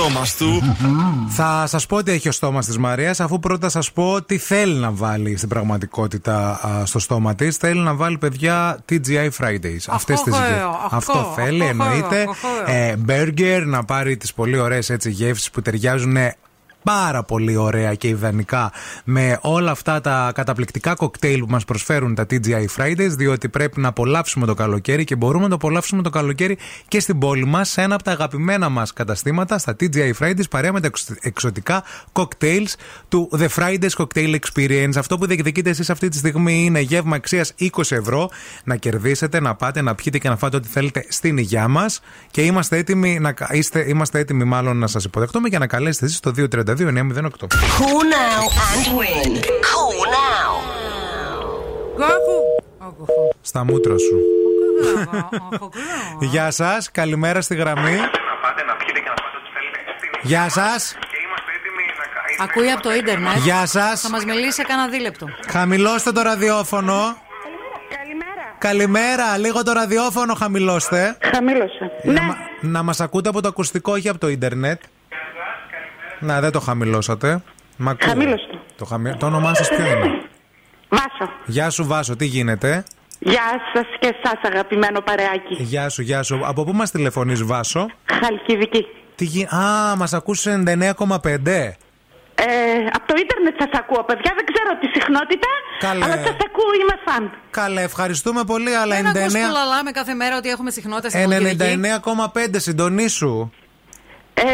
Στόμα του. Θα σας πω τι έχει ο στόμας της Μαρίας, αφού πρώτα σας πω τι θέλει να βάλει στην πραγματικότητα α, στο στόμα της. Θέλει να βάλει παιδιά TGI Fridays. Αυτές τις θέλω, γε- αυτό, Αυτό θέλει, αυτό εννοείται. θέλω, αυτό θέλω. Ε, burger, να πάρει τις πολύ ωραίες γεύσεις που ταιριάζουν πάρα πολύ ωραία και ιδανικά με όλα αυτά τα καταπληκτικά κοκτέιλ που μας προσφέρουν τα TGI Fridays διότι πρέπει να απολαύσουμε το καλοκαίρι και μπορούμε να το απολαύσουμε το καλοκαίρι και στην πόλη μας σε ένα από τα αγαπημένα μας καταστήματα στα TGI Fridays παρέα με τα εξ- εξωτικά cocktails του The Fridays Cocktail Experience. Αυτό που διεκδικείτε εσείς αυτή τη στιγμή είναι γεύμα αξίας 20 ευρώ να κερδίσετε, να πάτε, να πιείτε και να φάτε ό,τι θέλετε στην υγειά μας και είμαστε έτοιμοι, να, κα- είστε, είμαστε έτοιμοι μάλλον να σας υποδεχτούμε και να καλέσετε εσείς στο 232 908. Cool now and win. Cool now. Στα μούτρα σου. Γεια σας, καλημέρα στη γραμμή. Γεια σας. Ακούει από το ίντερνετ. Γεια σας. Θα μας μιλήσει σε κανένα δίλεπτο. Χαμηλώστε το ραδιόφωνο. Καλημέρα, λίγο το ραδιόφωνο χαμηλώστε. Χαμήλωσα. Να, μα- να μας ακούτε από το ακουστικό, όχι από το ίντερνετ. Να, δεν το χαμηλώσατε. Μ' ακούω. Χαμήλωστο. Το, χαμη... το όνομά σας ποιο είναι; Βάσο. Γεια σου Βάσο, τι γίνεται; Γεια σας και εσά, αγαπημένο παρεάκι. Γεια σου, γεια σου. Από πού μας τηλεφωνείς Βάσο; Χαλκιδική. Τι γι... Α, μας ακούς σε 99,5. Ε, από το ίντερνετ σας ακούω, παιδιά. Δεν ξέρω τη συχνότητα, Καλέ. αλλά σας ακούω, είμαι φαν. Καλέ, ευχαριστούμε πολύ, αλλά Δεν ακούς 99... που λαλάμε κάθε μέρα ότι έχουμε συχνότητα στην Ε, Χαλκιδική. 99,5 συντονίσου. Ε,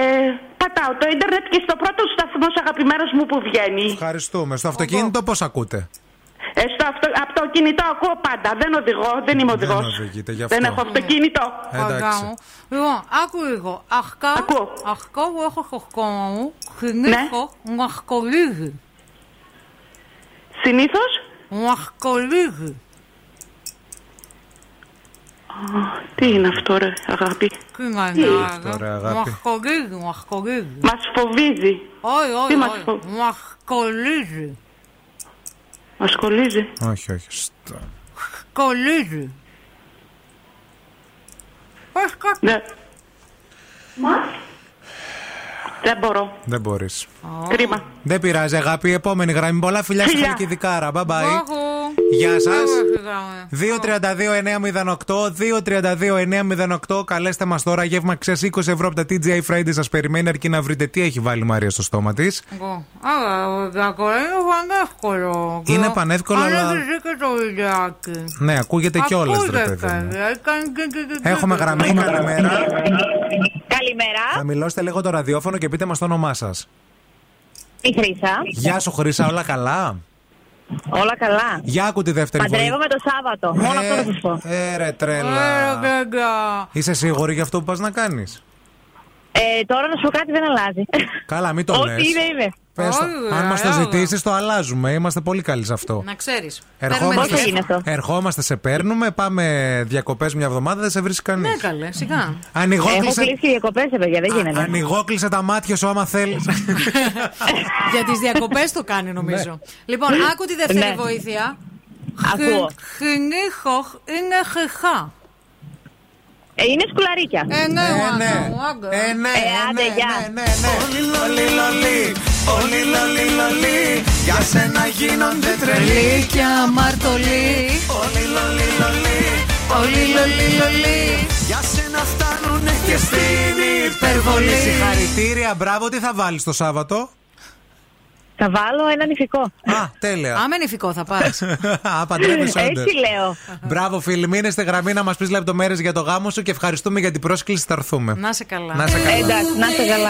πατάω το ίντερνετ και στο πρώτο σταθμό αγαπημένος μου που βγαίνει. Ευχαριστούμε. Στο αυτοκίνητο πώς ακούτε; Ε, στο αυτο, από το κινητό ακούω πάντα. Δεν οδηγώ, δεν είμαι οδηγός. οδηγείτε, γι' αυτό. Δεν έχω αυτοκίνητο. Εντάξει. μου. Λοιπόν, άκου λίγο. Αρχικά, αρχικά που έχω στο στόμα μου, Ναι. συνήθω μου ασκολίζει. Συνήθως; Μου ασκολίζει. Τι είναι αυτό, ρε, αγάπη; Τι να Τι είναι, είναι αυτό, ρε, Μου αγάπη; ασκολίζει, μου ασκολίζει. Μας φοβίζει. Όχι, όχι, Τι μας όχι. φο- Μου ασκολίζει. Μας κολλίζει. Όχι, όχι. Στο- Σκολίζει. Πες κάτι. Ναι. Δεν μπορώ. Δεν μπορείς. Κρίμα. Δεν πειράζει, αγάπη. Επόμενη γραμμή. Πολλά φιλιά στη Φιλιά. Χαλκιδικάρα. Bye bye. Άκου. Γεια σας. Φύγαμε. 232-908. 232-908. Καλέστε μας τώρα. Γεύμα αξία 20 ευρώ από τα TGI Friday σας περιμένει αρκεί να βρείτε τι έχει βάλει η Μαρία στο στόμα της. Εγώ. Άρα, κακό, είναι πανεύκολο. Είναι πανεύκολο, Αν αλλά- έχεις δει και το βιντεάκι. Ναι, ακούγεται κιόλα, ρε Ακούγεται, παιδί μου. ε, κάνει και- και- και- Έχουμε και- γραμμή, καλημέρα. Καλημέρα. Χαμηλώστε λίγο το ραδιόφωνο και πείτε μας το όνομά σας. Η Χρύσα. Γεια σου, Χρυσά, όλα καλά; Όλα καλά. Για άκου τη δεύτερη Παντρεύομαι το Σάββατο. Μόνο αυτό θα σας πω. Ε, ρε, Ε, τρέλα. γάγκα. Είσαι σίγουρη για αυτό που πας να κάνεις; Ε, τώρα να σου πω κάτι δεν αλλάζει. Καλά, μην το Ό,τι λες. είναι, είναι. Αν μας το ζητήσεις, το αλλάζουμε. Είμαστε πολύ καλοί σε αυτό. Να ξέρεις. Ερχόμαστε, Παίρνουμε είναι αυτό. ερχόμαστε, σε παίρνουμε, πάμε διακοπές μια εβδομάδα, δεν σε βρίσκει κανείς. Ναι, καλέ, σιγά. Έχω Ανοιγόκλεισε, κλείσει διακοπές, παιδιά, δεν γίνεται. ανοιγόκλεισε τα μάτια σου άμα θέλεις. Για τις διακοπές το κάνει νομίζω. Λοιπόν, άκου τη δεύτερη Ναι. βοήθεια. Ακούω. Χινίχοχ είναι χεχά. Ε, είναι σκουλαρίκια. Ε, ναι, Ε, μάνα ναι. μου, άγκα. Ε, ναι, Ε, άντε, ναι, γεια. ναι, ναι, ναι. Όλοι λολί, όλοι λολί, λολί. Για σένα γίνονται τρελοί. Τρελή και αμαρτωλή. Όλοι λολί, λολί. Όλοι λολί λολί. Για σένα φτάνουνε και στην υπερβολή. Συγχαρητήρια, μπράβο, τι θα βάλεις το Σάββατο; Θα βάλω ένα νηφικό. Α, τέλεια. Άμα είναι ηφικό θα πάρεις. Α, παντρεύεσαι όντως. Έτσι λέω. Μπράβο, φίλοι, μείνε στη γραμμή να μας πεις λεπτομέρειες για το γάμο σου και ευχαριστούμε για την πρόσκληση. Θα έρθουμε. Να σε καλά. Να σε καλά. Εντάξει, να είστε καλά.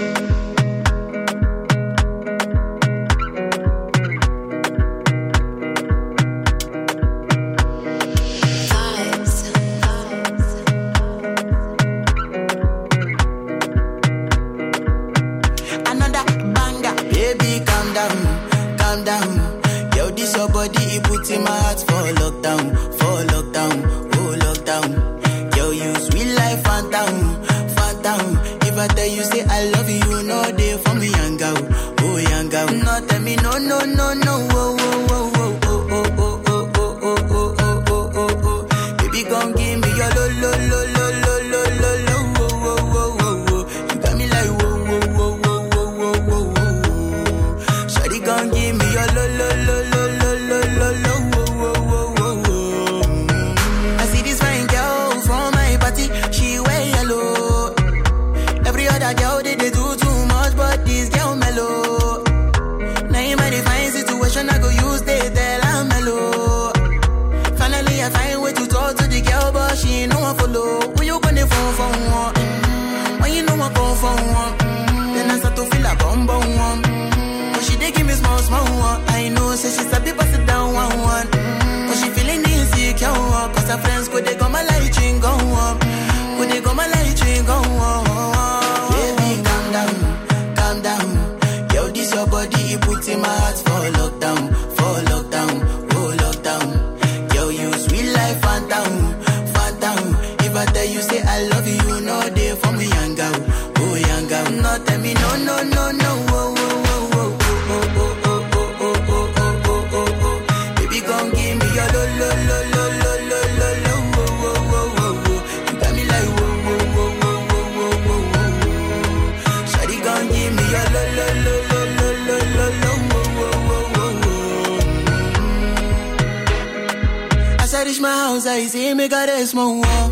say she's a people sit down one one. But she feeling insecure, cause her friends go, they come alive. cosas y si me small mon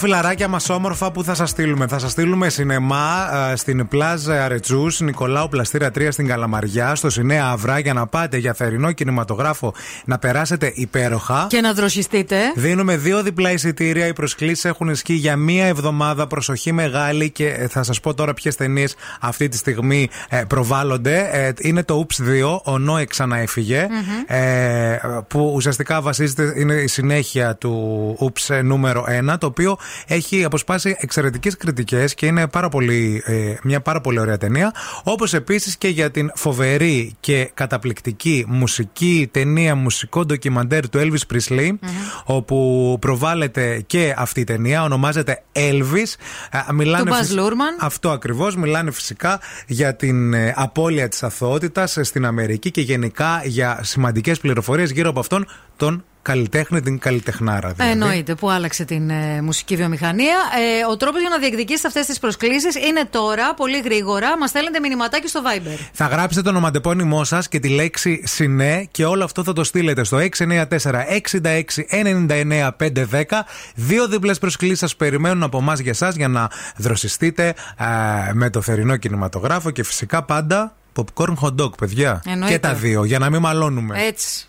φιλαράκια μας όμορφα που θα σας στείλουμε. Θα σας στείλουμε σινεμά ε, στην Πλάζ Αρετσού, Νικολάου Πλαστήρα 3 στην Καλαμαριά, στο Σινέα Αυρά για να πάτε για θερινό κινηματογράφο να περάσετε υπέροχα. Και να δροσιστείτε. Δίνουμε δύο διπλά εισιτήρια. Οι προσκλήσεις έχουν ισχύ για μία εβδομάδα. Προσοχή μεγάλη και ε, θα σας πω τώρα ποιες ταινίες αυτή τη στιγμή ε, προβάλλονται. Είναι το Oops 2, ο Νόε ξαναέφυγε, mm-hmm. που ουσιαστικά βασίζεται, είναι η συνέχεια του Oops νούμερο 1, το οποίο έχει αποσπάσει εξαιρετικές κριτικές και είναι ε, μια πάρα πολύ ωραία ταινία. Όπως επίσης και για την φοβερή και καταπληκτική μουσική ταινία, μουσικό ντοκιμαντέρ του Elvis Presley, όπου προβάλλεται και αυτή η ταινία. Ονομάζεται Elvis. Ε, μιλάνε του φυσ... Αυτό ακριβώς. Μιλάνε φυσικά για την ε, απώλεια της αθωότητας στην Αμερική και γενικά για σημαντικές πληροφορίες γύρω από αυτόν τον καλλιτέχνη, την καλλιτεχνάρα. Δηλαδή. Εννοείται, που άλλαξε την ε, μουσική βιομηχανία. Ε, ο τρόπος για να διεκδικήσετε αυτές τις προσκλήσεις είναι τώρα, πολύ γρήγορα. Μας στέλνετε μηνυματάκι στο Viber. Θα γράψετε το ονοματεπώνυμό σας και τη λέξη Συνέ και όλο αυτό θα το στείλετε στο 694-66-99-510. Δύο διπλές προσκλήσεις σας περιμένουν από εμάς για εσά για να δροσιστείτε ε, με το θερινό κινηματογράφο και φυσικά πάντα popcorn hot dog, παιδιά. Εννοείται. Και τα δύο, για να μην μαλώνουμε. Έτσι.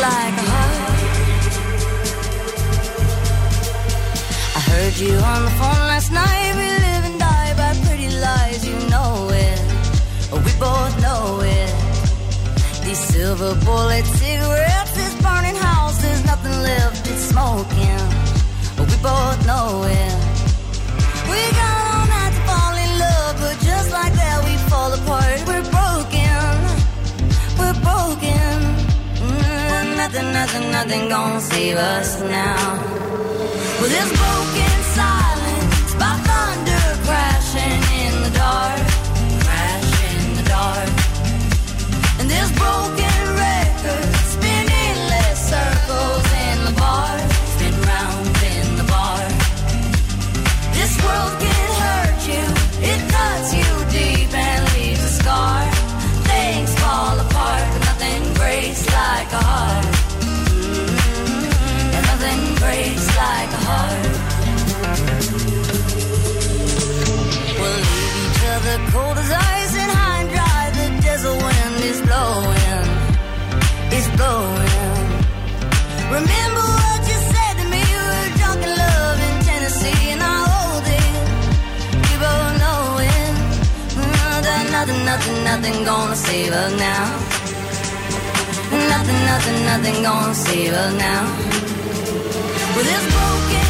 Like a heart. I heard you on the phone last night. We live and die by pretty lies, you know it. We both know it. These silver bullet cigarettes, this burning house, there's nothing left, it's smoking. We both know it. We got all night to fall in love, but just like that we fall apart. We're broken, nothing, nothing, nothing gonna save us now. Well, this broken silence by thunder crashing in the dark, crash in the dark. And this broken nothing, gonna save us now. Nothing, nothing, nothing gonna save us now. With this broken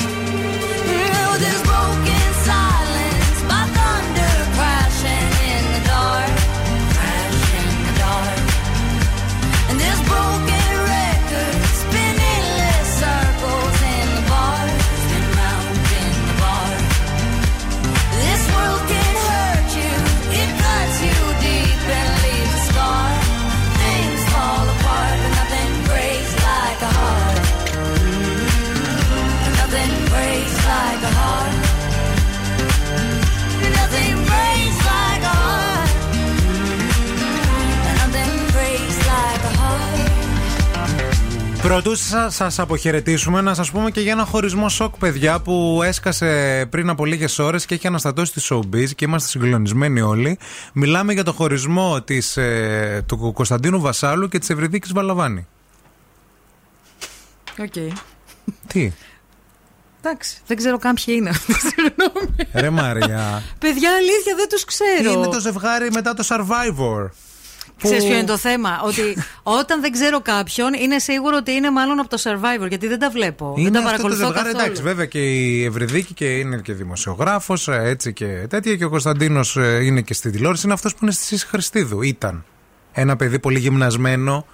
Προτού σα σας αποχαιρετήσουμε, να σας πούμε και για ένα χωρισμό σοκ, παιδιά, που έσκασε πριν από λίγες ώρες και έχει αναστατώσει τη showbiz και είμαστε συγκλονισμένοι όλοι. Μιλάμε για το χωρισμό της, ε, του Κωνσταντίνου Βασάλου και της Ευρυδίκης Βαλαβάνη. Οκ. Τι, Εντάξει, δεν ξέρω καν ποιοι είναι αυτοί. Συγγνώμη. ρε Μάρια. Παιδιά, αλήθεια δεν τους ξέρω. Είναι το ζευγάρι μετά το Survivor. Που- Ξέρεις ποιο είναι το θέμα; Ότι όταν δεν ξέρω κάποιον, είναι σίγουρο ότι είναι μάλλον από το survivor. Γιατί δεν τα βλέπω. Είναι δεν τα αυτό το παρακολουθώ ζευγάρι, καθόλου. εντάξει, βέβαια και η Ευρυδίκη και είναι και δημοσιογράφος, έτσι και τέτοια. Και ο Κωνσταντίνος είναι και στην τηλεόραση. Είναι αυτός που είναι στη Σύση Χριστίδου. Ήταν. Ένα παιδί πολύ γυμνασμένο.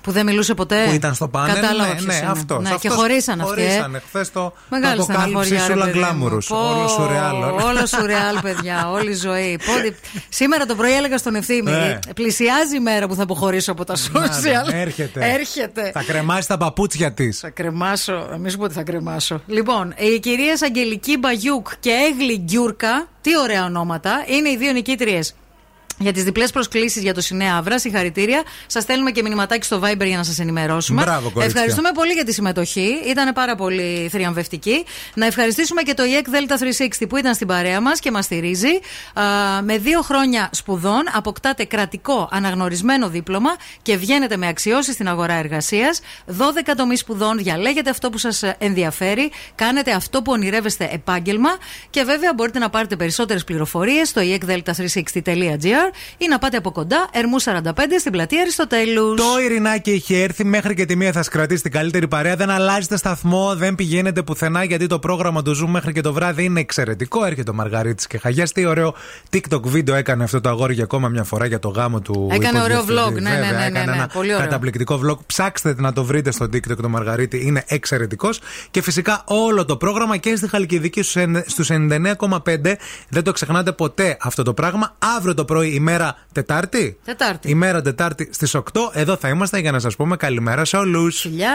Που δεν μιλούσε ποτέ. Που ήταν στο πάνελ. Κατάλαβα ναι, ποιος ναι, είναι. αυτός. Ναι, και χωρίσαν αυτοί. ε. Χωρίσανε. Χθε το, Μεγάλη το αποκάλυψε στεναχώρια, ρε όλα παιδί μου. γκλάμουρου. Πω, Όλο σουρεάλ. Όλο σουρεάλ, παιδιά. Όλη η ζωή. Πότε- Σήμερα το πρωί έλεγα στον ευθύμη. Ναι. Πλησιάζει η μέρα που θα αποχωρήσω από τα social. Έρχεται. Έρχεται. Θα κρεμάσει τα παπούτσια της. Θα κρεμάσω, να μην σου πω ότι θα κρεμάσω. Λοιπόν, οι κυρίες Αγγελική Μπαγιούκ και Έγλη Γκιούρκα, τι ωραία ονόματα, είναι οι δύο νικήτριες Για τις διπλές προσκλήσεις για το Σινέα Αύρα, συγχαρητήρια. Σας στέλνουμε και μηνυματάκι στο Viber για να σας ενημερώσουμε. Μπράβο, κορίτσια. Ευχαριστούμε πολύ για τη συμμετοχή. Ήταν πάρα πολύ θριαμβευτική. Να ευχαριστήσουμε και το EEC Delta 360 που ήταν στην παρέα μας και μας στηρίζει. Α, με δύο χρόνια σπουδών αποκτάτε κρατικό αναγνωρισμένο δίπλωμα και βγαίνετε με αξιώσεις στην αγορά εργασίας. 12 τομεί σπουδών, διαλέγετε αυτό που σας ενδιαφέρει, κάνετε αυτό που ονειρεύεστε επάγγελμα και βέβαια μπορείτε να πάρετε περισσότερες πληροφορίες στο E eekdelta360.gr ή να πάτε από κοντά, Ερμού 45 στην πλατεία Αριστοτέλους. Το Ειρηνάκι έχει έρθει μέχρι και τη μία θα σα κρατήσει την καλύτερη παρέα. Δεν αλλάζετε σταθμό, δεν πηγαίνετε πουθενά γιατί το πρόγραμμα του Zoom μέχρι και το βράδυ είναι εξαιρετικό. Έρχεται ο Μαργαρίτης και Χαγιά. Τι ωραίο TikTok βίντεο έκανε αυτό το αγόρι για ακόμα μια φορά για το γάμο του. Έκανε ωραίο υποδιευθυντή. vlog, ναι, ναι, Βέβαια, ναι, ναι, έκανε ναι, ένα πολύ ωραίο. Καταπληκτικό vlog. Ψάξτε να το βρείτε στο TikTok του Μαργαρίτη. Είναι εξαιρετικός. Και φυσικά όλο το πρόγραμμα και στη Χαλκιδική στους 99,5. Δεν το ξεχνάτε ποτέ αυτό το πράγμα. Αύριο το πρωί, ημέρα Τετάρτη. Τετάρτη. Ημέρα Τετάρτη στις 8. Εδώ θα είμαστε για να σας πούμε καλημέρα σε όλους. Φιλιά!